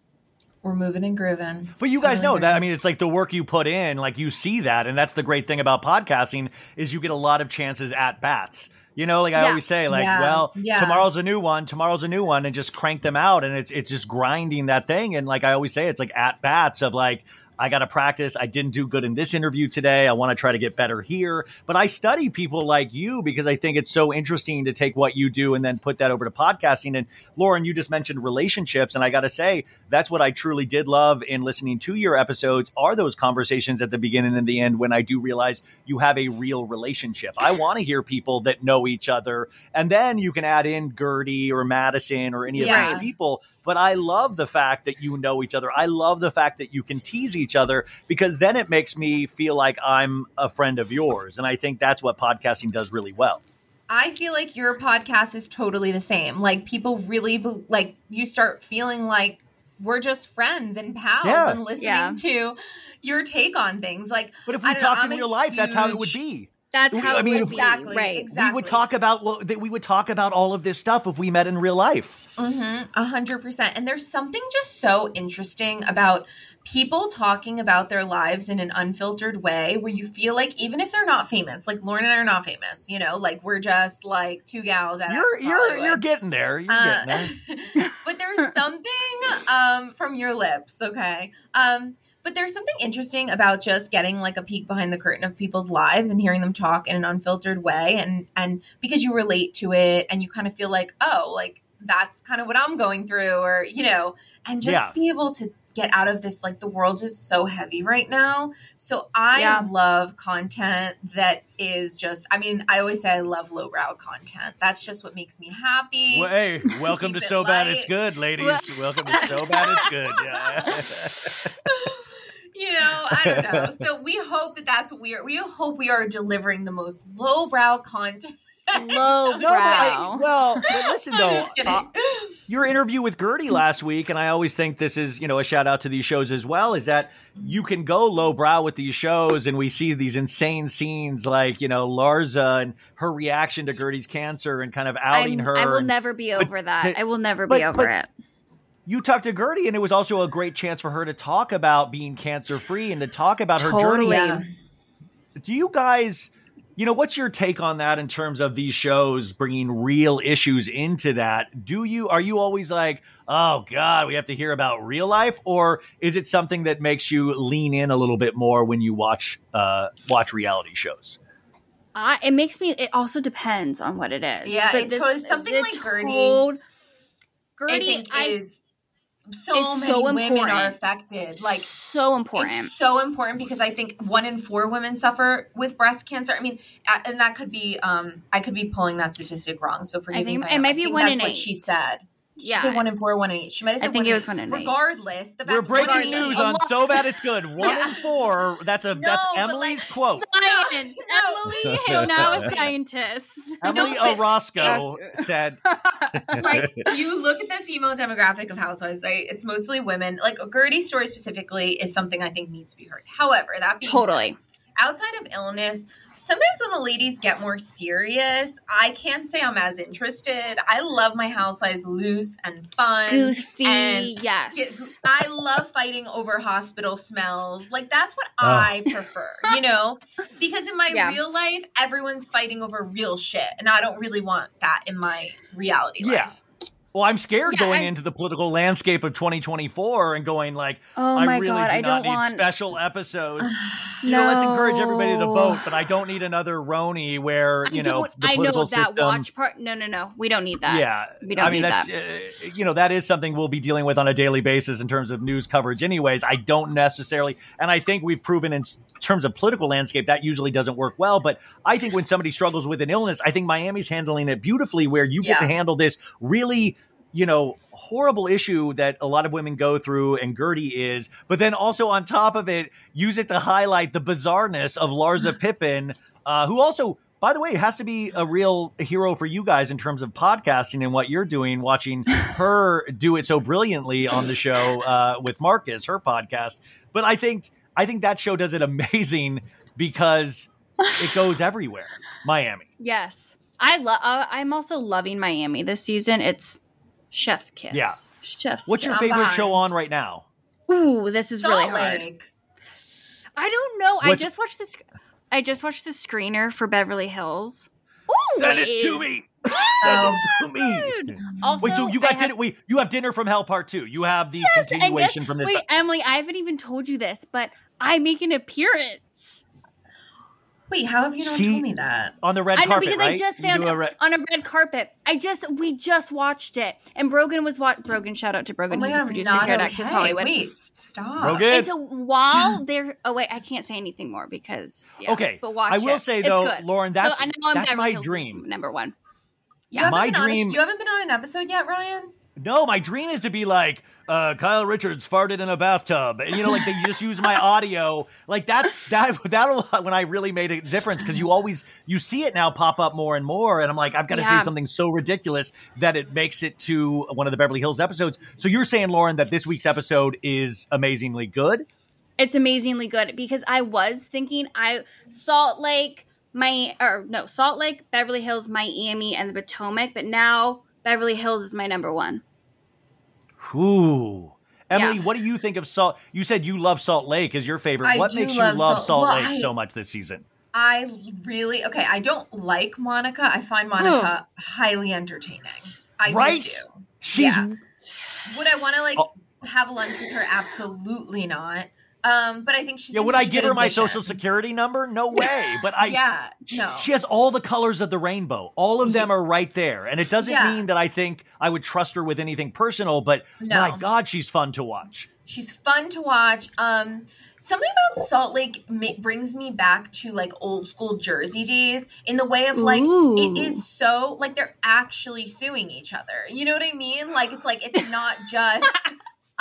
We're moving and grooving. But you guys Totally know agree. that. I mean, it's like the work you put in, like you see that. And that's the great thing about podcasting is you get a lot of chances at bats. You know, like I Yeah. always say, like, Yeah. well, Yeah. tomorrow's a new one, tomorrow's a new one, and just crank them out. And it's it's just grinding that thing. And like I always say, it's like at bats of like, I got to practice. I didn't do good in this interview today. I want to try to get better here. But I study people like you because I think it's so interesting to take what you do and then put that over to podcasting. And Lauren, you just mentioned relationships. And I got to say, that's what I truly did love in listening to your episodes are those conversations at the beginning and the end when I do realize you have a real relationship. I want to hear people that know each other. And then you can add in Guerdy or Madison or any of Yeah. those people. But I love the fact that you know each other. I love the fact that you can tease each other because then it makes me feel like I'm a friend of yours. And I think that's what podcasting does really well. I feel like your podcast is totally the same. Like people really be- like you start feeling like we're just friends and pals Yeah. and listening Yeah. to your take on things. Like But if we don't know, talked in real life, that's how it would be. That's We- how I mean, would if- Exactly, Right. exactly. We would talk about well, that we would talk about all of this stuff if we met in real life. Mm-hmm, a hundred percent. And there's something just so interesting about people talking about their lives in an unfiltered way where you feel like even if they're not famous, like Lauren and I are not famous, you know, like we're just like two gals at You're you're you're getting there. You're Uh, getting there. [LAUGHS] but there's something um, from your lips, okay? Um, but there's something interesting about just getting like a peek behind the curtain of people's lives and hearing them talk in an unfiltered way, and and because you relate to it and you kind of feel like, oh, like that's kind of what I'm going through, or you know, and just Yeah. be able to get out of this like the world is so heavy right now so i Yeah. love content that is just i mean i always say i love lowbrow content that's just what makes me happy Well, hey, [LAUGHS] welcome to Keep it So Bad It's. Good, ladies. [LAUGHS] welcome to So Bad It's Good. Yeah. [LAUGHS] you know, I don't know. So we hope that that's what we are. We hope we are delivering the most lowbrow content. Low [LAUGHS] No, brow. well, but listen [LAUGHS] though, uh, your interview with Guerdy last week, and I always think this is, you know, a shout out to these shows as well, is that you can go lowbrow with these shows, and we see these insane scenes like, you know, Larsa and her reaction to Guerdy's cancer and kind of outing I'm- her. I will and never be over that. to- I will never but- be over but- it. You talked to Guerdy, and it was also a great chance for her to talk about being cancer free and to talk about her Totally. journey. Do you guys, you know, what's your take on that in terms of these shows bringing real issues into that? Do you, are you always like, oh God, we have to hear about real life? Or is it something that makes you lean in a little bit more when you watch, uh, watch reality shows? I, it makes me. It also depends on what it is. Yeah, it totally- something like Guerdy, told- I Guerdy, think I, is so is many so women are affected. Like so important. It's so important because I think one in four women suffer with breast cancer. I mean, and that could be, um, I could be pulling that statistic wrong. So forgive me. it might be one that's in what eight. she said. She Yeah. said one in four, one in eight. She might have I said think one it in was eight. one in eight. Regardless, the fact We're breaking regardless, news on So Bad It's Good. [LAUGHS] One Yeah. in four. That's a, that's No, but, Emily's like, quote. [LAUGHS] Science. No. Emily is [LAUGHS] now a scientist. Emily but- Orozco said, like you look at the female demographic of housewives, right? It's mostly women. Like Guerdy's story specifically is something I think needs to be heard. However, that being Totally. outside of illness, sometimes when the ladies get more serious, I can't say I'm as interested. I love my housewives loose and fun. Goofy, and yes. I love fighting over hospital smells. Like that's what ah. I prefer, you know? Because in my Yeah. real life, everyone's fighting over real shit, and I don't really want that in my reality Yeah. life. Well, I'm scared Yeah, going I- into the political landscape of 2024 and going like, Oh I really God, do I not don't need want- special episodes. [SIGHS] You know, let's encourage everybody to vote, but I don't need another Roni where I you know don't. the I political know that system. watch part. No, no, no. We don't need that. Yeah, we don't I mean need that's uh, you know that is something we'll be dealing with on a daily basis in terms of news coverage. Anyways, I don't necessarily, and I think we've proven in terms of political landscape that usually doesn't work well. But I think when somebody struggles with an illness, I think Miami's handling it beautifully. Where you get Yeah. to handle this really, you know, horrible issue that a lot of women go through, and Guerdy is, but then also on top of it, use it to highlight the bizarreness of Larsa [LAUGHS] Pippen, uh, who also by the way, has to be a real hero for you guys in terms of podcasting and what you're doing, watching [LAUGHS] her do it so brilliantly on the show uh, with Marcus, her podcast. But I think I think that show does it amazing because it goes everywhere. [LAUGHS] Miami. Yes, I love. Uh, I'm also loving Miami this season. It's Chef's Kiss. Yeah. Chef's. What's your Kiss. favorite Outside. show on right now? Ooh, this is Salt really hard. Lake. I don't know. I What's- just watched this. I just watched the screener for Beverly Hills. Ooh, Send it to me. Send it to me. Also, Wait, so you I got have- dinner? Wait, you have dinner from Hell Part Two. You have the Yes, and continuation guess- from this. Wait, Emily, I haven't even told you this, but I make an appearance. Wait, how have you not See- told me that? on the red carpet, I know because right? I just found do a re- on a red carpet. I just we just watched it, and Brogan was what Brogan. Shout out to Oh Brogan. my He's god, a I'm producer here at okay. Access Hollywood. Wait, stop. Rogan? And so while they're oh wait, I can't say anything more because yeah, Okay, But watch I will it. say, It's though, good. Lauren, that's- I that's Beverly my Hills dream. number one. Yeah. haven't My been on a- dream- you haven't been on an episode yet, Ryan? No, my dream is to be like uh, Kyle Richards farted in a bathtub, and you know, like they just use my [LAUGHS] audio. Like that's that that'll when I really made a difference because you always you see it now pop up more and more, and I'm like, I've got to Yeah. say something so ridiculous that it makes it to one of the Beverly Hills episodes. So you're saying, Lauren, that this week's episode is amazingly good? It's amazingly good because I was thinking I Salt Lake, my or no Salt Lake, Beverly Hills, Miami, and the Potomac, but now Beverly Hills is my number one. Ooh. Emily, Yeah. what do you think of Salt? You said you love Salt Lake as your favorite. I what do makes you love love Salt- Salt well, Lake I- so much this season? I really okay. I don't like Monica. I find Monica highly entertaining. I Right? just do. She's Yeah. Would I want to like Oh. have lunch with her? Absolutely not. Um, but I think she's yeah. Would I give good her my social security number? No [LAUGHS] way. But I yeah, no. She has all the colors of the rainbow. All of them are right there. And it doesn't Yeah. mean that I think I would trust her with anything personal, but No. my God, she's fun to watch. She's fun to watch. Um, something about Salt Lake ma- brings me back to like old school Jersey days in the way of like Ooh. it is so like they're actually suing each other. You know what I mean? Like it's like it's not [LAUGHS] just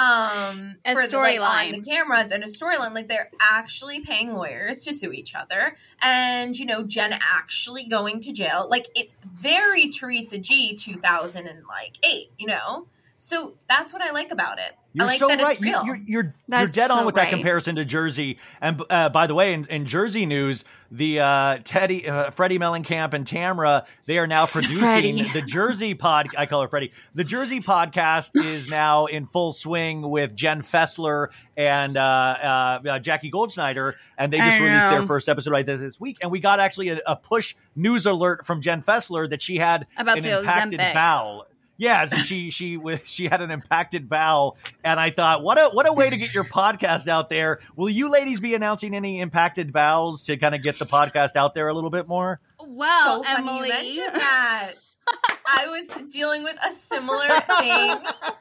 um A for the, like, storyline. the cameras and a storyline like they're actually paying lawyers to sue each other. And you know jen actually going to jail. Like it's very teresa g 2008 you know so that's what i like about it You're i like so that right. it's real You, are you're, you're That's dead on so with that comparison to Jersey. And uh, by the way, in, in Jersey news, the uh, Teddi, uh, Freddie Mellencamp, and Tamra, they are now [LAUGHS] producing Freddie. the Jersey pod. I call her Freddie. The Jersey podcast is now in full swing with Jen Fessler and uh, uh, uh, Jackie Goldschneider, and they just I released their first episode right this week. And we got actually a, a push news alert from Jen Fessler that she had About an the impacted Ozempic. bowel. Yeah, she she [LAUGHS] was she had an impacted bowel, and I thought, what a what a way to get your podcast out there. Will you ladies be announcing any impacted bowels to kind of get the podcast out there a little bit more? Well, so funny Emily, you mentioned that. [LAUGHS] I was dealing with a similar thing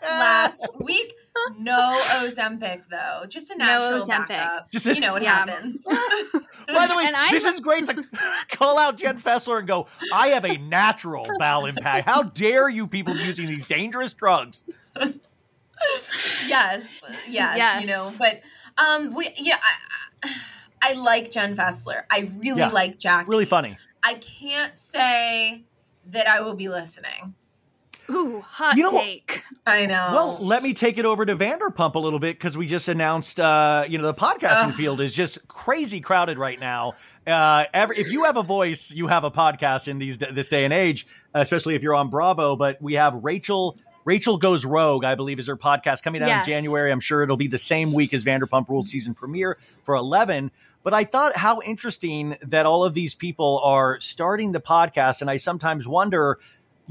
last week. No Ozempic though, just a No natural Ozempic. backup. Just- you know what Yeah. happens. [LAUGHS] By the way, And this is great to [LAUGHS] call out Jen Fessler and go, I have a natural bowel impact. How dare you people using these dangerous drugs? yes, yes, Yes. you know, but um, we yeah, I, I, I like Jen Fessler. I really Yeah. like Jack. Really funny. I can't say that I will be listening. Ooh, hot You know take. I know. Well, let me take it over to Vanderpump a little bit because we just announced, uh, you know, the podcasting Ugh. field is just crazy crowded right now. Uh, every, if you have a voice, you have a podcast in these this day and age, especially if you're on Bravo. But we have Rachel. Rachel Goes Rogue, I believe, is her podcast coming out Yes. in January. I'm sure it'll be the same week as Vanderpump Rules season premiere for 11. But I thought how interesting that all of these people are starting the podcast. And I sometimes wonder,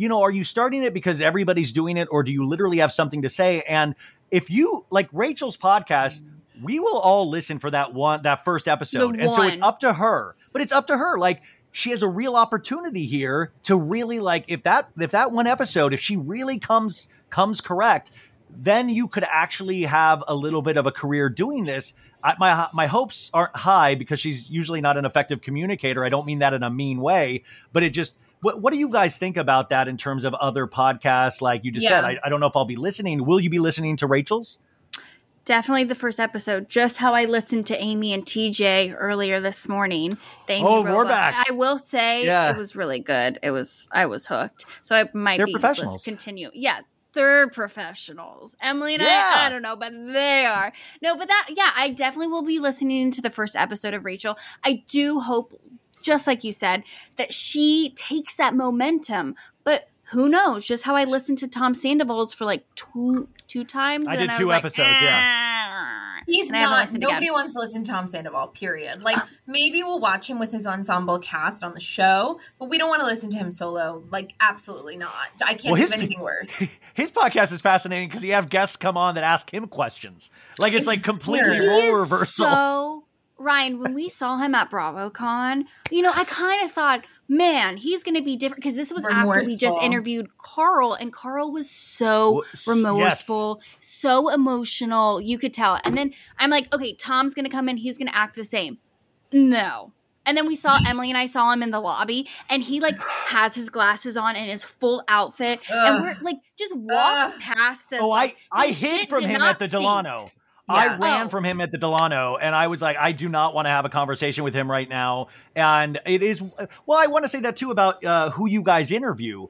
you know, are you starting it because everybody's doing it, or do you literally have something to say? And if you like Rachel's podcast, we will all listen for that one, that first episode. The and so it's up to her. But it's up to her. Like she has a real opportunity here to really like if that if that one episode, if she really comes comes correct, then you could actually have a little bit of a career doing this. I, my my hopes aren't high because she's usually not an effective communicator. I don't mean that in a mean way, but it just. What, what do you guys think about that in terms of other podcasts? Like you just said, I, I don't know if I'll be listening. Will you be listening to Rachel's? Definitely the first episode. Just how I listened to Amy and TJ earlier this morning. Thank Oh, you, we're back. I will say Yeah. it was really good. It was I was hooked. So I might They're be professionals. continue. Yeah. They're professionals. Emily and Yeah. I, I don't know, but they are. No, but that, yeah, I definitely will be listening to the first episode of Rachel. I do hope, just like you said, that she takes that momentum. But who knows? Just how I listened to Tom Sandoval's for like two two times. I and did was two like, episodes, Yeah, ah. He's And I haven't Nobody again. wants to listen to Tom Sandoval. Period. Like ah. maybe we'll watch him with his ensemble cast on the show, but we don't want to listen to him solo. Like absolutely not. I can't Well, his- of anything worse. [LAUGHS] His podcast is fascinating because you have guests come on that ask him questions. Like it's, It's like completely weird. Role is reversal. So Ryan, when we saw him at BravoCon, you know, I kind of thought, man, he's going to be different because this was after we just interviewed Carl, and Carl was so Well, s- remorseful, so emotional. You could tell. And then I'm like, okay, Tom's going to come in, he's going to act the same. No. And then we saw Emily and I saw him in the lobby, and he like has his glasses on and his full outfit, and we're like just walks Ugh. past us. Oh, like, I I hid from him at the stink. Delano. I ran Oh. from him at the Delano, and I was like, I do not want to have a conversation with him right now. And it is well, I want to say that too about uh, who you guys interview.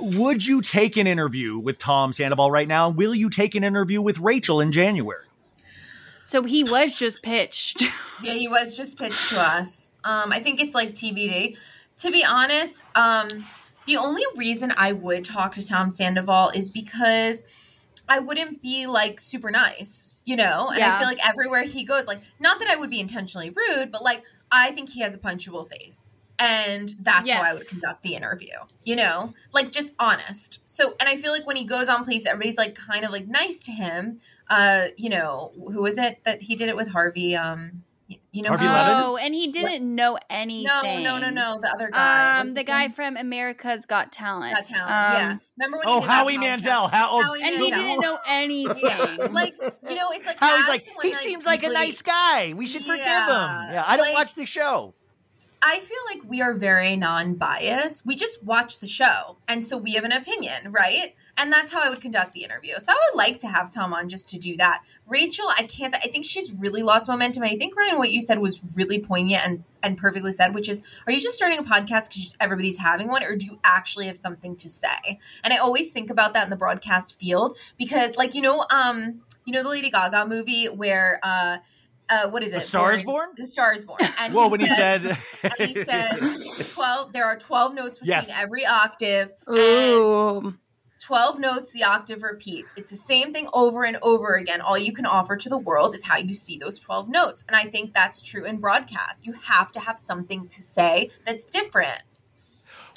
Would you take an interview with Tom Sandoval right now? Will you take an interview with Rachel in January? So he was just pitched. [LAUGHS] Yeah, he was just pitched to us. Um, I think it's like TBD. To be honest, um, the only reason I would talk to Tom Sandoval is because I wouldn't be like super nice, you know? And I feel like everywhere he goes, like, not that I would be intentionally rude, but like, I think he has a punchable face. And that's how I would conduct the interview, you know? Like, just honest. So, and I feel like when he goes on police, everybody's like kind of like nice to him. Uh, you know, who was it that he did it with Harvey? Um, you know, Harvey who- Levin? Oh, and he didn't know anything. no, no, no, no. The other guy. Um, the guy name? from America's Got Talent. Got talent. Um, yeah. Remember when he Oh, did Howie podcast? Mandel. How, oh, Howie And he didn't know [LAUGHS] anything. Yeah, like you know, it's like Howie's like, when, he seems like a nice guy. We should forgive him. Yeah, I don't like- watch the show. I feel like we are very non-biased. We just watch the show, and so we have an opinion, right? And that's how I would conduct the interview. So I would like to have Tom on just to do that. Rachel, I can't. I think she's really lost momentum. I think Ryan, what you said was really poignant and and perfectly said, which is, are you just starting a podcast because everybody's having one, or do you actually have something to say? And I always think about that in the broadcast field because, like, you know, um, you know, the Lady Gaga movie where. uh uh, what is it? A Star is Born? The Star is Born. And Well, when he said, and he [LAUGHS] says 12 there are 12 notes between Yes. every octave and Ooh. 12 notes the octave repeats it's the same thing over and over again all you can offer to the world is how you see those 12 notes and i think that's true in broadcast you have to have something to say that's different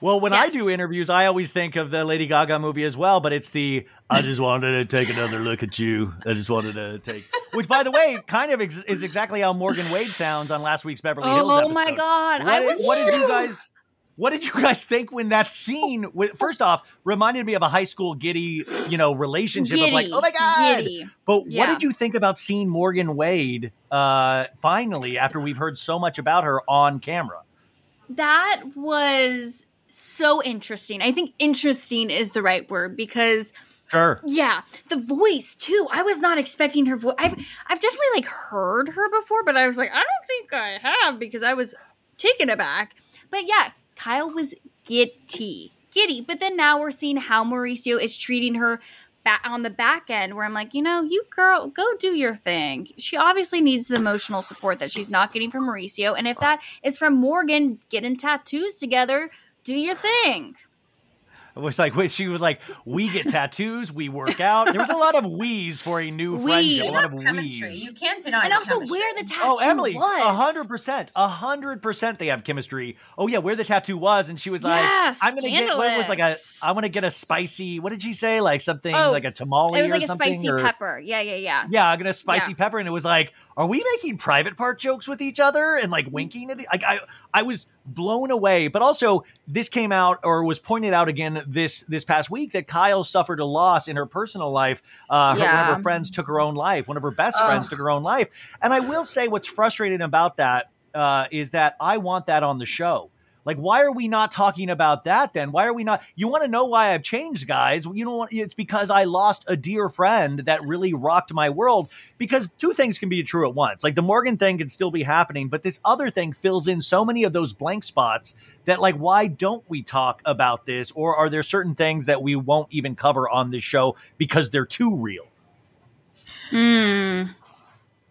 Well, when I do interviews, I always think of the Lady Gaga movie as well, but it's the I just wanted to take another look at you. I just wanted to take, which, by the way, kind of ex- is exactly how Morgan Wade sounds on last week's Beverly Hills. Oh my god! What, I did- was what did you guys? What did you guys think when that scene? With, first off, reminded me of a high school giddy, you know, relationship of like, oh my god. giddy. But what did you think about seeing Morgan Wade uh, finally after we've heard so much about her on camera? That was so interesting. I think interesting is the right word because Sure. yeah, the voice too. I was not expecting her voice. I've I've definitely like heard her before, but I was like, I don't think I have because I was taken aback. But yeah, Kyle was giddy. giddy. But then now we're seeing how Mauricio is treating her back on the back end where I'm like, you know, you girl, go do your thing. She obviously needs the emotional support that she's not getting from Mauricio. And if that is from Morgan getting tattoos together, do your thing. It was like wait, she was like, "We get tattoos, we work out." There was a lot of wheeze for a new We. friendship. A lot of chemistry. wheeze. You can't deny And the also chemistry. where the oh, tattoo Oh, Emily, was. a hundred percent, a hundred percent. They have chemistry. Oh yeah, where the tattoo was, and she was like, Yeah, "I'm gonna get what was like a, scandalous. I'm gonna get a spicy. What did she say? Like something Oh, like a tamale It was or like a spicy or- pepper. Yeah, yeah, yeah. Yeah, I'm gonna spicy Yeah. pepper, and it was like, are we making private part jokes with each other and like winking at? Like I, I was blown away. But also, this came out or was pointed out again this this past week that Kyle suffered a loss in her personal life. Uh, her, one of her friends took her own life. One of her best Ugh. friends took her own life. And I will say, what's frustrating about that uh, is that I want that on the show. Like, why are we not talking about that then? Why are we not? You want to know why I've changed, guys? You know what? It's because I lost a dear friend that really rocked my world. Because two things can be true at once. Like, the Morgan thing can still be happening, but this other thing fills in so many of those blank spots that, like, why don't we talk about this? Or are there certain things that we won't even cover on this show because they're too real? Mm.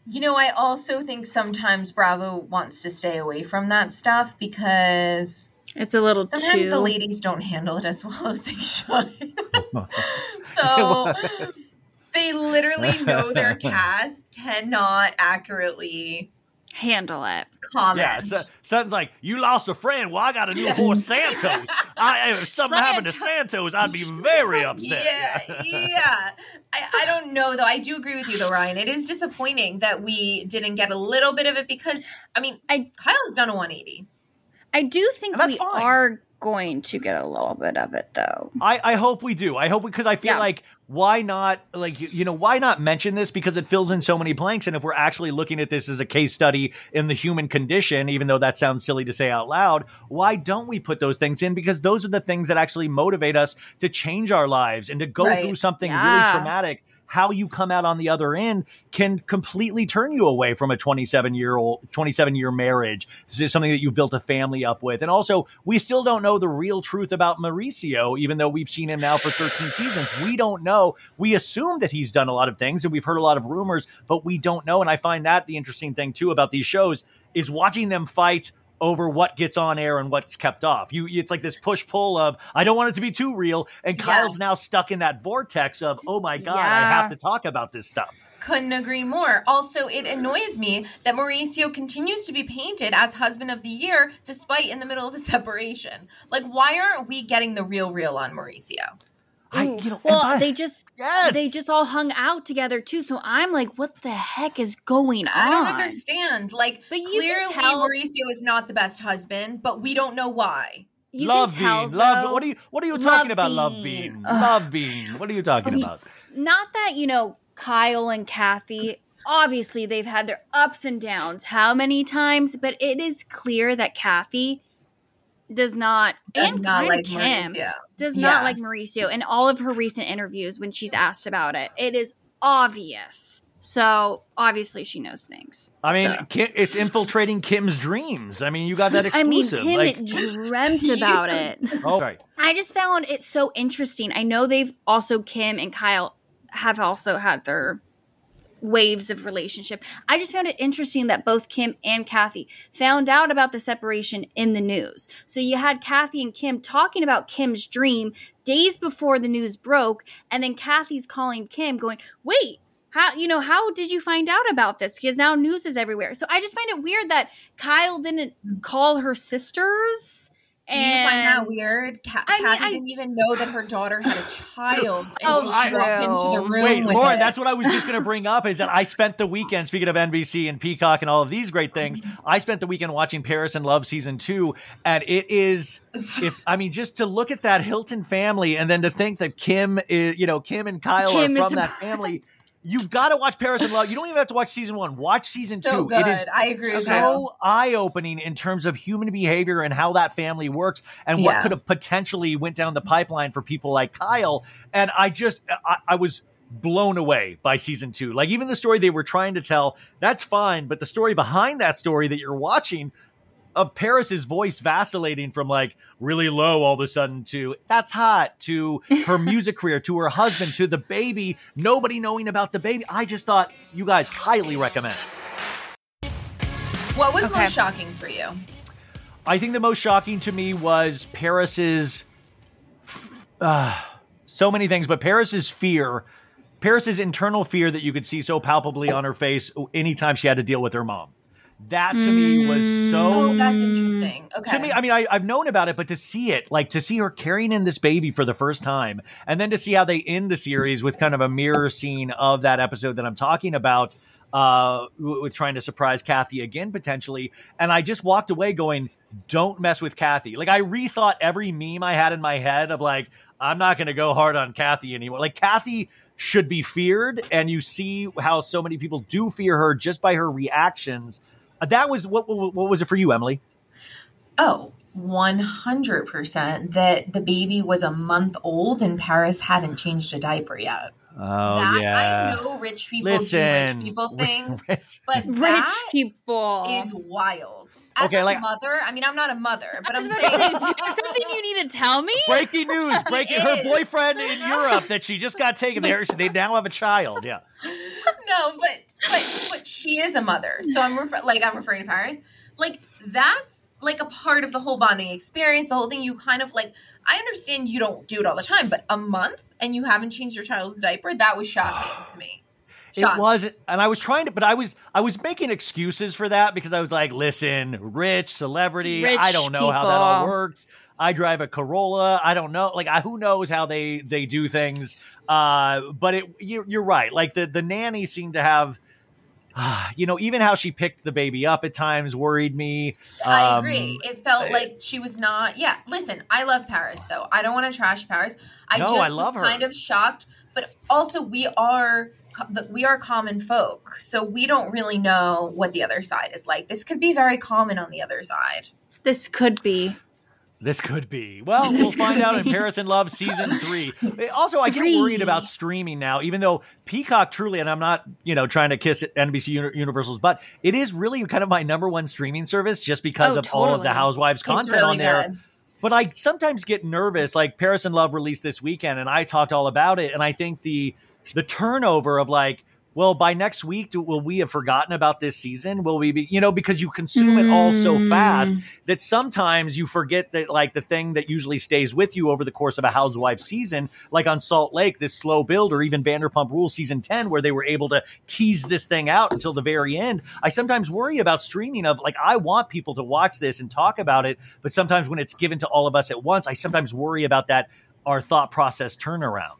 You know, I also think sometimes Bravo wants to stay away from that stuff because It's a little sometimes too. the ladies don't handle it as well [LAUGHS] as they should. [LAUGHS] so they literally know their [LAUGHS] cast cannot accurately handle it. comment. Yeah, so, Sutton's like, you lost a friend. Well, I got a new horse, Santos. I, if [LAUGHS] something happened to Santos, I'd be very [LAUGHS] upset. Yeah, yeah. I, I don't know though. I do agree with you though, Ryan. It is disappointing that we didn't get a little bit of it because I mean, I- Kyle's done a 180. I do think we fine. are going to get a little bit of it though. I, I hope we do. I hope because I feel Yeah. like why not like you, know why not mention this because it fills in so many blanks and if we're actually looking at this as a case study in the human condition even though that sounds silly to say out loud why don't we put those things in because those are the things that actually motivate us to change our lives and to go Right. through something really traumatic how you come out on the other end can completely turn you away from a 27 year old 27 year marriage. This is something that you built a family up with. And also we still don't know the real truth about mauricio even though we've seen him now for 13 seasons. We don't know. We assume that he's done a lot of things and we've heard a lot of rumors but we don't know. And i find that the interesting thing too about these shows is watching them fight over what gets on air and what's kept off. You it's like this push pull of I don't want it to be too real and Kyle's Yes. now stuck in that vortex of oh my god, I have to talk about this stuff. Couldn't agree more. Also, it annoys me that Mauricio continues to be painted as husband of the year despite in the middle of a [LAUGHS] separation. Like, why aren't we getting the real real on Mauricio? I you know well, by- they just yes. they just all hung out together too. So I'm like, what the heck is going on? I don't understand. Like, But you clearly tell- Mauricio is not the best husband, but we don't know why. You love can tell, bean, love. What are you? What are you talking about? Love Bean. bean, Ugh. love bean. What are you talking Okay. about? not that you know Kyle and Kathy. Obviously, they've had their ups and downs. How many times? But it is clear that Kathy does not Does and not like Kim Mauricio. does Yeah. not like Mauricio. In all of her recent interviews, when she's asked about it, it is obvious. So obviously, she knows things. I mean, Duh. Kim, it's infiltrating Kim's dreams. I mean, you got that exclusive. I mean. Kim like, dreamt [LAUGHS] about it. [LAUGHS] oh, sorry. I just found it so interesting. I know they've also Kim and Kyle have also had their waves of relationship. I just found it interesting that both Kim and Kathy found out about the separation in the news. So you had Kathy and Kim talking about Kim's dream days before the news broke, and then Kathy's calling Kim going, "Wait, how you know how did you find out about this because now news is everywhere so i just find it weird that kyle didn't call her sisters Do you find that weird? Ka- I mean, Kathy I- didn't even know that her daughter had a child [LAUGHS] Oh, until she walked into the room Wait, with Lauren, it. that's what I was just going [LAUGHS] to bring up is that I spent the weekend, speaking of NBC and Peacock and all of these great things, I spent the weekend watching Paris in Love season two. And it is, if I mean, just to look at that Hilton family and then to think that Kim is, you know, Kim and Kyle Kim are from a- that [LAUGHS] family. You've got to watch Paris in Love. You don't even have to watch season one. Watch season so two. good. It is I agree so eye opening in terms of human behavior and how that family works and what Yeah. could have potentially went down the pipeline for people like Kyle. And I just I, I was blown away by season two. Like even the story they were trying to tell, that's fine, but the story behind that story that you're watching of Paris's voice vacillating from like really low all of a sudden to that's hot to her [LAUGHS] music career to her husband to the baby, nobody knowing about the baby. I just thought you guys highly recommend. What was Okay. most shocking for you? I think the most shocking to me was Paris's uh, so many things, but Paris's fear, Paris's internal fear that you could see so palpably on her face anytime she had to deal with her mom. That to me was so Oh, that's interesting. Okay. to me, I mean, I, I've known about it, but to see it, like to see her carrying in this baby for the first time, and then to see how they end the series with kind of a mirror scene of that episode that I'm talking about, uh, with trying to surprise Kathy again potentially, and I just walked away going, "Don't mess with Kathy." Like I rethought every meme I had in my head of like, I'm not going to go hard on Kathy anymore. Like Kathy should be feared, and you see how so many people do fear her just by her reactions. Uh, That was what, what what was it for you, Emily? Oh, 100% that the baby was a month old and Paris hadn't changed a diaper yet. Oh that, yeah. I know rich people do Listen, rich people things, [LAUGHS] Rich- but Rich that people. is wild. As Okay, a like- mother, I mean, I'm not a mother, but I I'm was about to saying say, do you have something you need to tell me? [LAUGHS] breaking news! [LAUGHS] Breaking her boyfriend in Europe that she just got taken there. She they now have a child. Yeah. no, but but but she is a mother. So I'm refer- like I'm referring to Paris. Like that's like a part of the whole bonding experience. The whole thing. You kind of like. I understand you don't do it all the time, but a month and you haven't changed your child's diaper. That was shocking to me. Shocking. [SIGHS] It was, and I was trying to, but I was, I was making excuses for that because I was like, listen, rich celebrity, Rich I don't know how that all works. I drive a Corolla. I don't know, like, I, who knows how they they do things. Uh, but it, you're, you're right. Like the the nanny seemed to have. [SIGHS] You know, even how she picked the baby up at times worried me. I Um, agree. It felt like she was not. Yeah, listen, I love Paris though. I don't want to trash Paris. I No, just I love was her. kind of shocked, but also we are we are common folk, so we don't really know what the other side is like. This could be very common on the other side. This could be. This could be. Well, we'll find out in. Paris in Love season three. [LAUGHS] Also, I get Three. worried about streaming now, even though Peacock truly, and I'm not, you know, trying to kiss NBC Universal's butt. It is really kind of my number one streaming service just because Oh, of all of the. Housewives content really on there. good. But I sometimes get nervous. Like Paris in Love released this weekend, and I talked all about it. And I think the the turnover of like, well, by next week, do, will we have forgotten about this season? Will we be, you know, because you consume it all so Mm. fast that sometimes you forget that like the thing that usually stays with you over the course of a Housewives season, like on Salt Lake, this slow build, or even Vanderpump Rules season ten, where they were able to tease this thing out until the very end. I sometimes worry about streaming of like I want people to watch this and talk about it, but sometimes when it's given to all of us at once, I sometimes worry about that our thought process turnaround.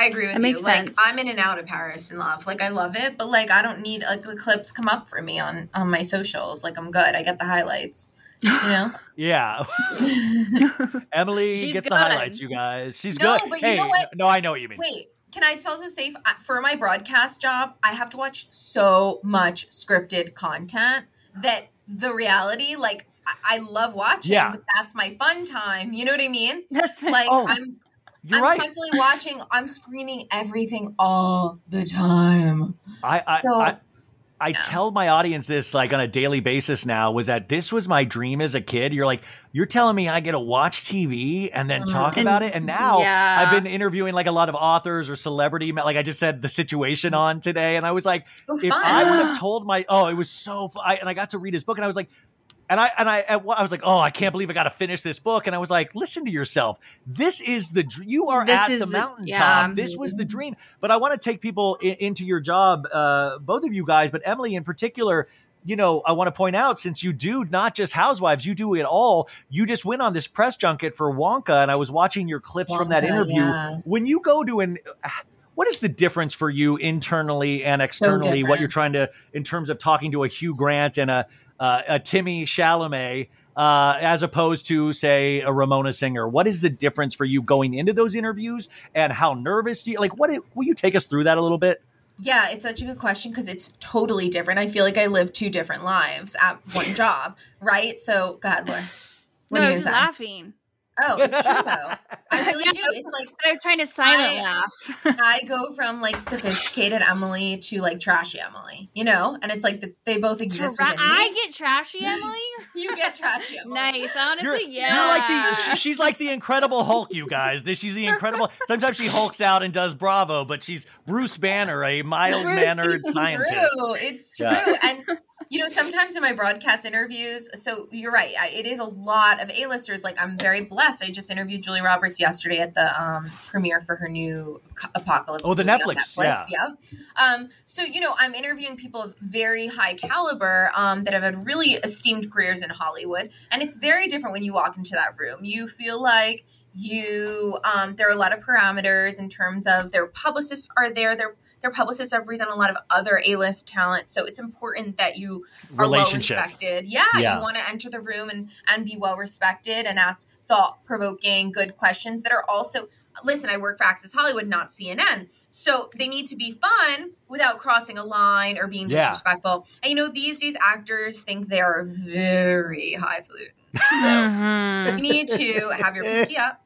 I agree with That you. makes like sense. I'm in and out of Paris in love. Like I love it, but like I don't need like the clips come up for me on on my socials. Like I'm good. I get the highlights. You [LAUGHS] know. Yeah. [LAUGHS] [LAUGHS] Emily She's gets the highlights, you guys. She's No, good. but you hey, know what? no, I know what you mean. Wait, can I just also say uh, for my broadcast job, I have to watch so much scripted content that the reality, like, I, I love watching, Yeah. but that's my fun time. You know what I mean? That's Like, Oh, I'm, You're I'm right. constantly watching. I'm screening everything all the time. I I, So- I, I tell my audience this like on a daily basis now was that this was my dream as a kid. You're like, you're telling me I get to watch TV and then mm-hmm. talk And- about it. And now yeah. I've been interviewing like a lot of authors or celebrity. Like I just said the situation on today. And I was like, Oh, if. I would have [GASPS] told my, oh, it was so fun. I, and I got to read his book and I was like, and I and I at I was like, oh, I can't believe I got to finish this book. And I was like, listen to yourself. This is the you are This at the mountaintop. yeah. This was the dream. But I want to take people I- into your job, uh, both of you guys, but Emily in particular. You know, I want to point out since you do not just Housewives, you do it all. You just went on this press junket for Wonka, and I was watching your clips from that interview. yeah. When you go to an what is the difference for you internally and So externally? what you're trying to, in terms of talking to a Hugh Grant and a uh, a Timmy Chalamet, uh, as opposed to say a Ramona Singer? What is the difference for you going into those interviews, and how nervous do you like? What will you take us through that a little bit? Yeah, it's such a good question because it's totally different. I feel like I live two different lives at one [LAUGHS] job, right? So, go ahead, Laura. What no, are I you was just laughing. Oh, it's true though. I [LAUGHS] really do. It's like I was trying to silent I- laugh. [LAUGHS] I go from like sophisticated Emily to like trashy Emily, you know, and it's like the, they both exist Tra- within me. I get trashy, [LAUGHS] Emily. you get trashy Emily. nice, honestly, You're, yeah. you're like the she- she's like the Incredible Hulk, you guys. She's the Incredible. Sometimes she hulks out and does Bravo, but she's Bruce Banner, a mild mannered It's scientist. True. It's true. Yeah. And you know, sometimes in my broadcast interviews, so you're right. I, it is a lot of A-listers. Like I'm very blessed. I just interviewed Julia Roberts yesterday at the um, premiere for her new Apocalypse. Oh, the Netflix, Netflix. Yeah. Um, so you know, I'm interviewing people of very high caliber um, that have had really esteemed careers in Hollywood, and it's very different when you walk into that room. You feel like you um, there are a lot of parameters in terms of their publicists are there. Their their publicists represent a lot of other A-list talent, so it's important that you are well respected. Yeah, Yeah. you want to enter the room and and be well respected and ask thought provoking, good questions that are also. Listen, I work for Access Hollywood, not CNN. So they need to be fun without crossing a line or being Yeah. disrespectful. And you know, these days actors think they are very highfalutin. So Mhm. you need to have your pinky up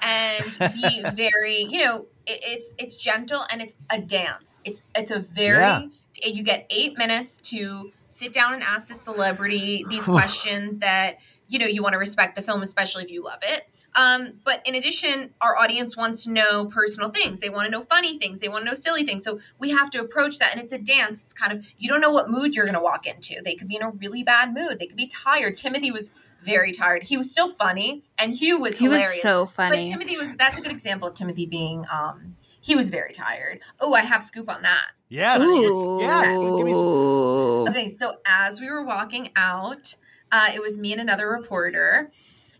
and be very you know it, it's it's gentle and it's a dance it's it's a very Yeah. you get eight minutes to sit down and ask the celebrity these [SIGHS] questions that you know you want to respect the film especially if you love it um, but in addition, our audience wants to know personal things. They want to know funny things. They want to know silly things. So we have to approach that. And it's a dance. It's kind of, you don't know what mood you're going to walk into. They could be in a really bad mood. They could be tired. Timothy was very tired. He was still funny, and Hugh was he hilarious. was so funny. But. Timothy was, that's a good example of Timothy being, um, he was very tired. Oh, I have scoop on that. Yes. Ooh. Yeah. Give me some- Okay, so as we were walking out, uh, it was me and another reporter,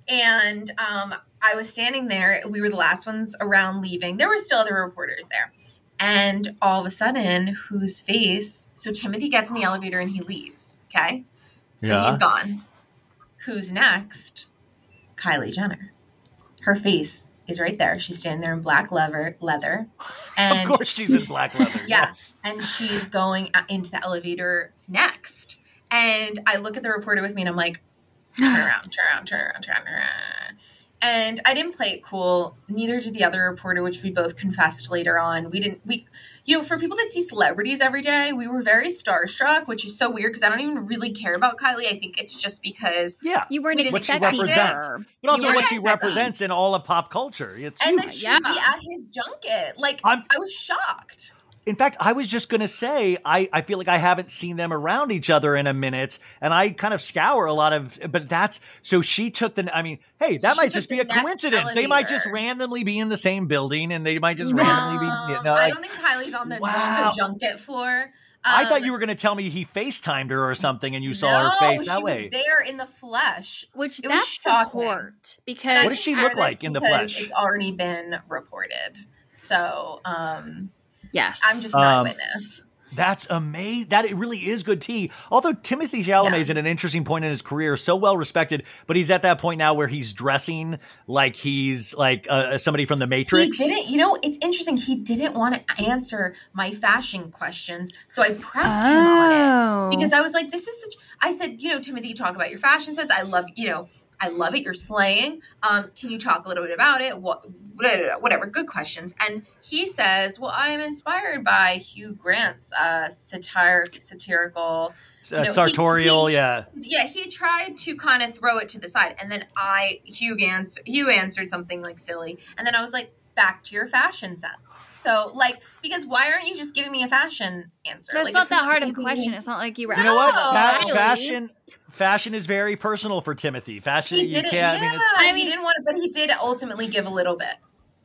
and um, I was standing there. We were the last ones around leaving. There were still other reporters there, and all of a sudden, whose face? So Timothy gets in the elevator and he leaves. Okay, so Yeah. he's gone. Who's next? Kylie Jenner. Her face is right there. She's standing there in black leather, leather, [LAUGHS] and of course, she's in black [LAUGHS] leather. yeah. Yes. And she's going into the elevator next. And I look at the reporter with me and I'm like, turn around, [GASPS] turn around, turn around, turn around, turn around. And I didn't play it cool. Neither did the other reporter, which we both confessed later on. We didn't, we, you know, for people that see celebrities every day, we were very starstruck, which is so weird because I don't even really care about Kylie. I think it's just because Yeah. you weren't What she expecting represents. her. But also what she represents in all of pop culture. It's and huge. then she'd Yeah. be at his junket. Like I'm- I was shocked. In fact, I was just going to say, I, I feel like I haven't seen them around each other in a minute, and I kind of scour a lot of, but that's, so she took the, I mean, hey, that She might just be a next coincidence. They might just randomly be in the same building, and they might just No, randomly be, you know, I like, don't think Kylie's on the, Wow. the junket floor. I thought Um, you were going to tell me he FaceTimed her or something, and you saw no, her face she that was way. there in the flesh. Which It that's shocking. support because What does she look like in the flesh? It's already been reported, so um, yes, I'm just not Um, a witness. That's amazing. That it really is good tea. Although Timothée Chalamet is at an interesting point in his career, so well respected, but he's at that point now where he's dressing like he's like uh, somebody from the Matrix. He didn't. You know, it's interesting. He didn't want to answer my fashion questions, so I pressed him on Oh. it because I was like, "This is such." I said, "You know, Timothy, you talk about your fashion sense. I love, you know, I love it. You're slaying. Um, can you talk a little bit about it? What, whatever. Good questions." And he says, "Well, I'm inspired by Hugh Grant's uh, satire, satirical." uh, you know, he- sartorial, he- yeah. yeah, he tried to kind of throw it to the side, and then I Hugh answered Hugh answered something like silly, and then I was like, back to your fashion sense. So like, because why aren't you just giving me a fashion answer? that's like, not it's that hard of a easy- question. It's not like you were. You know what? No, Fa- Kylie. fashion, fashion is very personal for Timothy. Fashion, He you did it. can't. Yeah, I mean, it's, I he didn't want to, but he did ultimately give a little bit.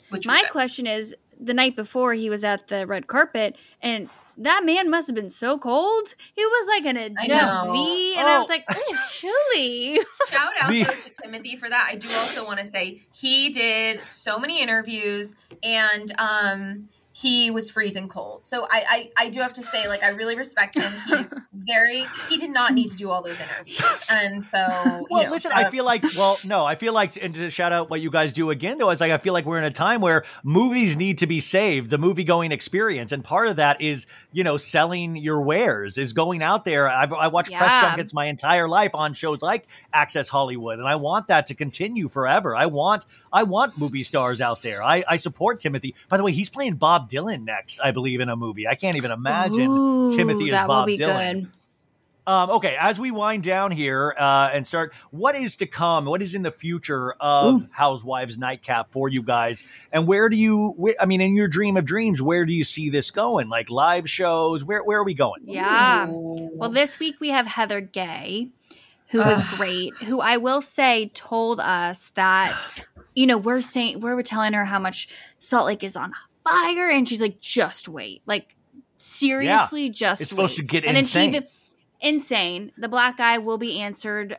Which My good. question is: the night before he was at the red carpet, and that man must have been so cold. He was like in a I dumb know. V, and I Oh. was like, [LAUGHS] "Oh, chilly." [LAUGHS] Shout out though to Timothy for that. I do also want to say he did so many interviews and um he was freezing cold. So I, I I do have to say, like, I really respect him. He's [LAUGHS] very he did not need to do all those interviews, [LAUGHS] and so Well, you know, listen, I feel like, well, no, I feel like, and to shout out what you guys do again, though, is like, I feel like we're in a time where movies need to be saved, the movie going experience. And part of that is, you know, selling your wares, is going out there. I've, I watched press junkets my entire life on shows like Access Hollywood, and I want that to continue forever. I want, I want movie stars out there. I, I support Timothy. By the way, he's playing Bob Dylan next, I believe, in a movie. I can't even imagine Ooh, Timothy as Bob will be Dylan. good. Um, okay, as we wind down here uh, and start, what is to come? What is in the future of Housewives Nightcap for you guys? And where do you? Where, I mean, in your dream of dreams, where do you see this going? Like live shows? Where Where are we going? Yeah. Ooh. Well, this week we have Heather Gay, who was Ugh. great, who I will say told us that, you know, we're saying, we're telling her how much Salt Lake is on fire. And she's like, just wait. Like, seriously, just It's supposed wait. to get and insane. Then she even, insane. The black guy will be answered.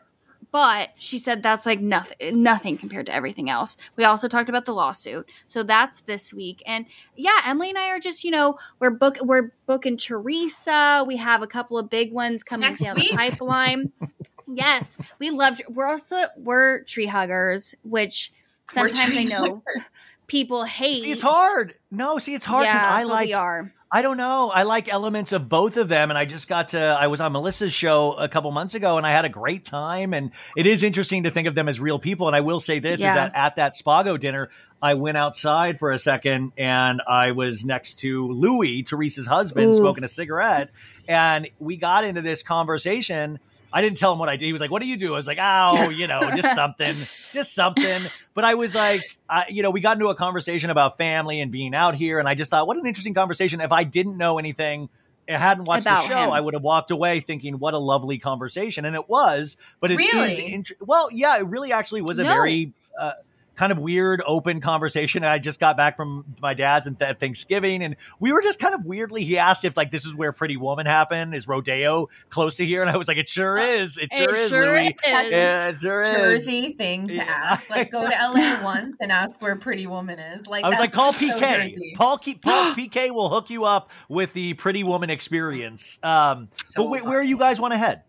But she said that's like nothing, nothing compared to everything else. We also talked about the lawsuit, so that's this week. And yeah, Emily and I are just, you know, we're book, we're booking Teresa. We have a couple of big ones coming Next down week? the pipeline. [LAUGHS] yes, we love. We're also we're tree huggers, which We're sometimes I tree know people hate. See, it's hard. No, see, it's hard because Yeah, I like. we are. I don't know. I like elements of both of them. And I just got to, I was on Melissa's show a couple months ago and I had a great time. And it is interesting to think of them as real people. And I will say this Yeah. is that at that Spago dinner, I went outside for a second and I was next to Louis, Teresa's husband, Ooh. smoking a cigarette. And we got into this conversation. I didn't tell him what I did. He was like, "What do you do?" I was like, "Oh, you know, just something, [LAUGHS] just something." But I was like, I, you know, we got into a conversation about family and being out here, and I just thought, what an interesting conversation. If I didn't know anything, I hadn't watched About the show, him. I would have walked away thinking, what a lovely conversation, and it was. But it is Really? int- well, yeah, it really actually was a No. very. Uh, Kind of weird, open conversation. I just got back from my dad's and th- Thanksgiving, and we were just kind of weirdly. He asked if like this is where Pretty Woman happened. Is Rodeo close to here? And I was like, it sure is. It sure is, sure Louis. is. Yeah, it sure is. Jersey thing to Yeah. ask. Like go to LA [LAUGHS] once and ask where Pretty Woman is. Like I was like, call so PK. Jersey. Paul, Ke- [GASPS] Paul PK will hook you up with the Pretty Woman experience. Um, So but wh- where you guys want to head?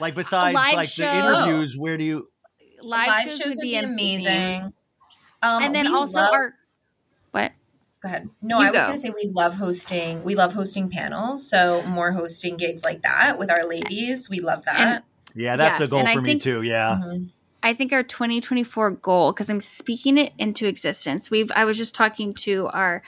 Like besides like show. the interviews, where do you? Live, shows, would be amazing. Um, And then also love- our what? Go ahead. No, You I was go. going to say we love hosting. We love hosting panels. So more hosting gigs like that with our ladies. We love that. Yeah, that's Yes, a goal and I for me think- too. Yeah. Mhm. I think our 2024 goal because I'm speaking it into existence. We've I was just talking to our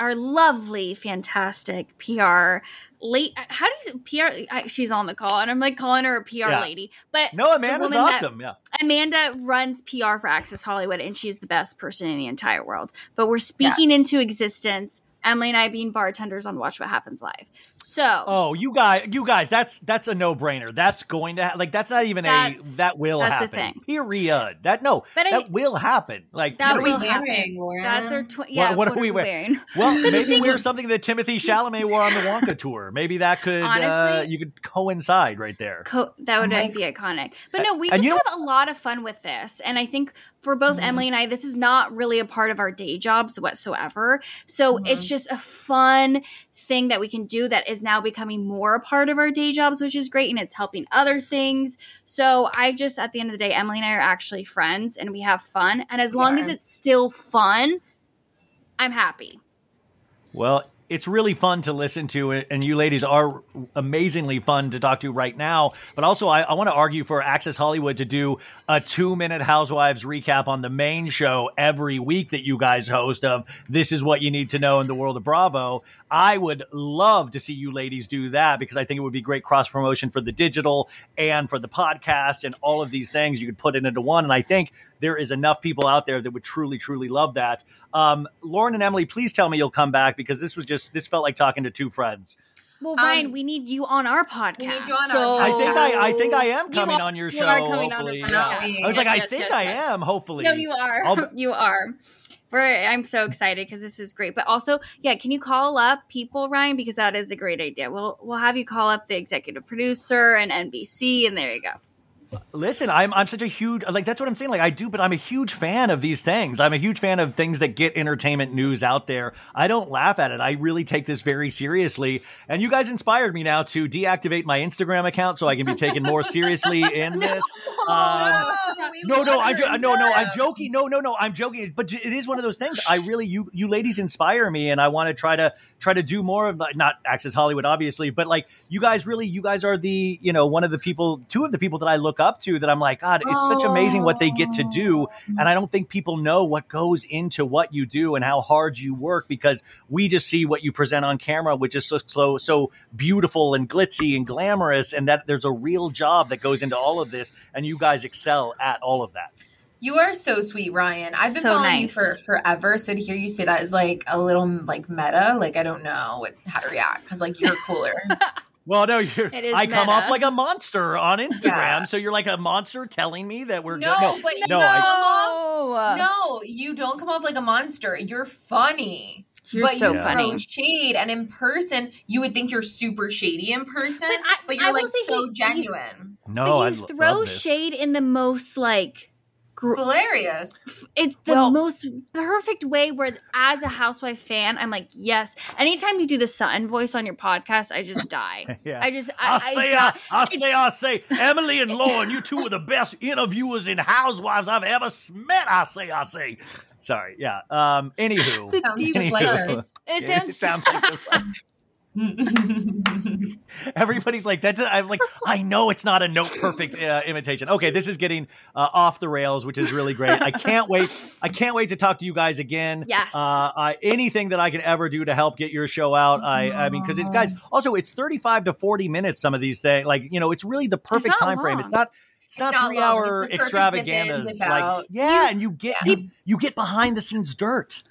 our lovely fantastic PR late uh, how do you PR I, she's on the call and I'm like calling her a PR Yeah. lady. But No, Amanda's woman that- awesome. yeah. Amanda runs PR for Access Hollywood and she's the best person in the entire world. But we're speaking Yes. into existence Emily and I being bartenders on Watch What Happens Live. So Oh, you guys, you guys, that's that's a no brainer. That's going to ha- like that's not even That's- a that will that's a happen. thing. Period. That no, But I- that will happen. Like that period. will happen. wearing, Laura? That's our tw- yeah. what are we wearing? [LAUGHS] Well, maybe wear something that Timothée Chalamet wore on the Wonka tour. Maybe that could uh, you could coincide right there. Co- that would Oh be iconic. But no, we And just you know- have a lot of fun with this. And I think for both Mhm. Emily and I, this is not really a part of our day jobs whatsoever. So Mhm. it's just a fun thing that we can do that is now becoming more a part of our day jobs, which is great. And it's helping other things. So I just, at the end of the day, Emily and I are actually friends and we have fun. And as We long as it's still fun, I'm happy. Well, it's really fun to listen to, and you ladies are amazingly fun to talk to right now. But also, I, I want to argue for Access Hollywood to do a two minute Housewives recap on the main show every week that you guys host of This is What You Need to Know in the World of Bravo. I would love to see you ladies do that because I think it would be great cross promotion for the digital and for the podcast and all of these things. You could put it into one. And I think there is enough people out there that would truly, truly love that. Um, Lauren and Emily, please tell me you'll come back because this was just, this felt like talking to two friends. Well, Um, Ryan, we need you on our podcast. we need you on our so- I think I, I think I am coming are- on your you show. are coming on hopefully. our yeah. I was like, I think yes, I yes. am. Hopefully, No, you are. I'll- [LAUGHS] you are. I'm so excited because this is great. But also, yeah, can you call up people, Ryan? Because that is a great idea. We'll we'll have you call up the executive producer and NBC, and there you go. Listen, I'm I'm such a huge like that's what I'm saying. Like I do, but I'm a huge fan of these things. I'm a huge fan of things that get entertainment news out there. I don't laugh at it. I really take this very seriously. And you guys inspired me now to deactivate my Instagram account so I can be taken more seriously [LAUGHS] in this. Um, no, no, I'm jo- no, no, I'm joking. No, no, no, I'm joking. But it is one of those things. I really, you, you ladies inspire me, and I want to try to try to do more of like not Access Hollywood, obviously, but like you guys really, you guys are the, you know, one of the people, two of the people that I look up to. That I'm like, God, it's such amazing what they get to do, and I don't think people know what goes into what you do and how hard you work because we just see what you present on camera, which is so so, so beautiful and glitzy and glamorous, and that there's a real job that goes into all of this, and you guys excel at all of that. You are so sweet, Ryan. I've been So following nice. you for forever, so to hear you say that is like a little like meta. Like I don't know what how to react because like you're cooler. [LAUGHS] Well, no, you're. It is I come meta. off like a monster on Instagram, Yeah. so you're like a monster telling me that we're no, good. but no, you I- no. no, you don't come off like a monster. You're funny. You're but so you funny. throw shade, and in person, you would think you're super shady in person, But I- but you're I will like say so he- he- genuine, no, but I you lo- throw love this. shade in the most like gr- hilarious. it's the Well- most perfect way where as a housewife fan i'm like yes anytime you do the sutton voice on your podcast i just die [LAUGHS] Yeah. i just i, I say, die. I, I say, I say, Emily and Lauren, you two are the best interviewers and housewives I've ever met. I say, I say. Sorry, yeah. Um, anywho, The Sounds deep like Anywho. it Yeah, sounds, sounds like this. [LAUGHS] [LAUGHS] Everybody's like, that's. I'm like, I know it's not a note perfect uh, imitation. Okay, this is getting uh, off the rails, which is really great. I can't wait. I can't wait to talk to you guys again. Yes. Uh, I, anything that I can ever do to help get your show out. I, I mean, because it's guys. Also, it's 35 to 40 minutes. Some of these things, like you know, it's really the perfect not time frame. It's not. It's, It's not, not three long. Hour the perfect dip in, extravaganzas. Like, out. yeah, and you get Yeah. you, you get behind the scenes dirt.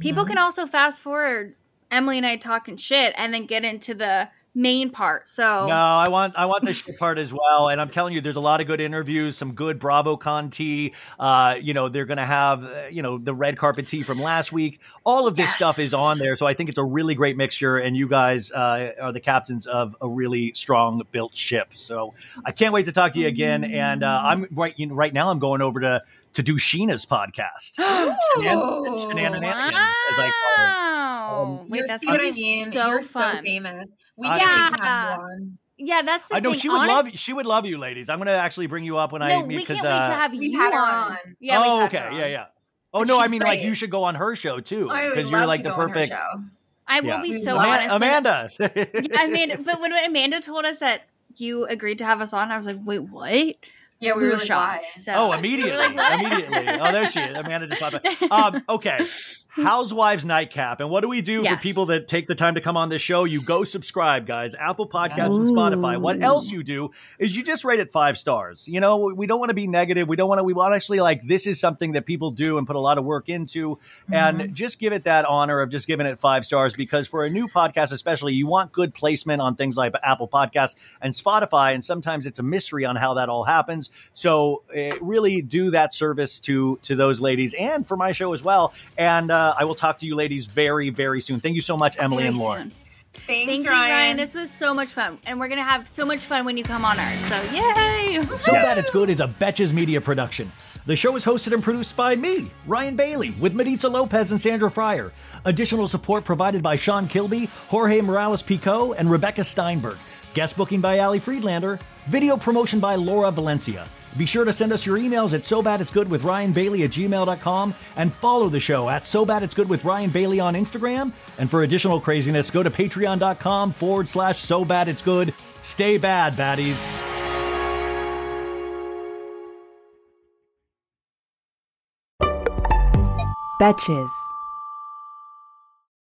people can also fast forward emily and i talking shit and then get into the main part so No, I want I want the shit part as well. And I'm telling you, there's a lot of good interviews, some good BravoCon tea. Uh, you know, they're gonna have uh, you know the red carpet tea from last week. All of this Yes. stuff is on there, so I think it's a really great mixture. And you guys uh, are the captains of a really strong built ship. So I can't wait to talk to you again. And uh, I'm right you know, right now. I'm going over to to do Scheana's podcast. [GASPS] Shenan- Shenanigans, as I call it. Um, Wait, you that's see what I mean? So You're fun. so famous. We I- can't Yeah. have you on. yeah, that's the I know thing. she would Honest- love she would love you, ladies. I'm gonna actually bring you up when I No, we because can't wait uh, to have we've you had on. on. Yeah, we've oh, had okay, her on. yeah, yeah. Oh And no, I she's mean like you should go on her show too because you're like to the go on her perfect. I will Yeah. be so love honest. when- Amanda. [LAUGHS] I mean, but when Amanda told us that you agreed to have us on, I was like, wait, what? Yeah, we, We were were shocked. So oh, [LAUGHS] immediately, were like, what? immediately. Oh, there she is. Amanda just popped up. [LAUGHS] Um, okay, [LAUGHS] Housewives Nightcap, and what do we do Yes. for people that take the time to come on this show? You go subscribe, guys. Apple Podcasts and Spotify. What else you do is you just rate it five stars. You know, we don't want to be negative. We don't want to. We want to actually like this is something that people do and put a lot of work into, and just give it that honor of just giving it five stars because for a new podcast, especially, you want good placement on things like Apple Podcasts and Spotify, and sometimes it's a mystery on how that all happens. So uh, really do that service to to those ladies and for my show as well. And uh, I will talk to you ladies very very soon. Thank you so much, Emily Very and Lauren. soon. Thanks, Thank you, Ryan. Ryan. This was so much fun. And we're going to have so much fun when you come on ours. So, yay. So Bad It's Good is a Betches Media production. The show is hosted and produced by me, Ryan Bailey, with Maritza Lopez and Sandra Fryer. Additional support provided by Sean Kilby, Jorge Morales Pico, and Rebecca Steinberg. Guest booking by Ali Friedlander. Video promotion by Laura Valencia. Be sure to send us your emails at so bad it's good with Ryan Bailey at gmail.com and follow the show at so bad it's good with Ryan Bailey on Instagram. And for additional craziness, go to patreon.com forward slash so bad it's good. Stay bad, baddies. Betches.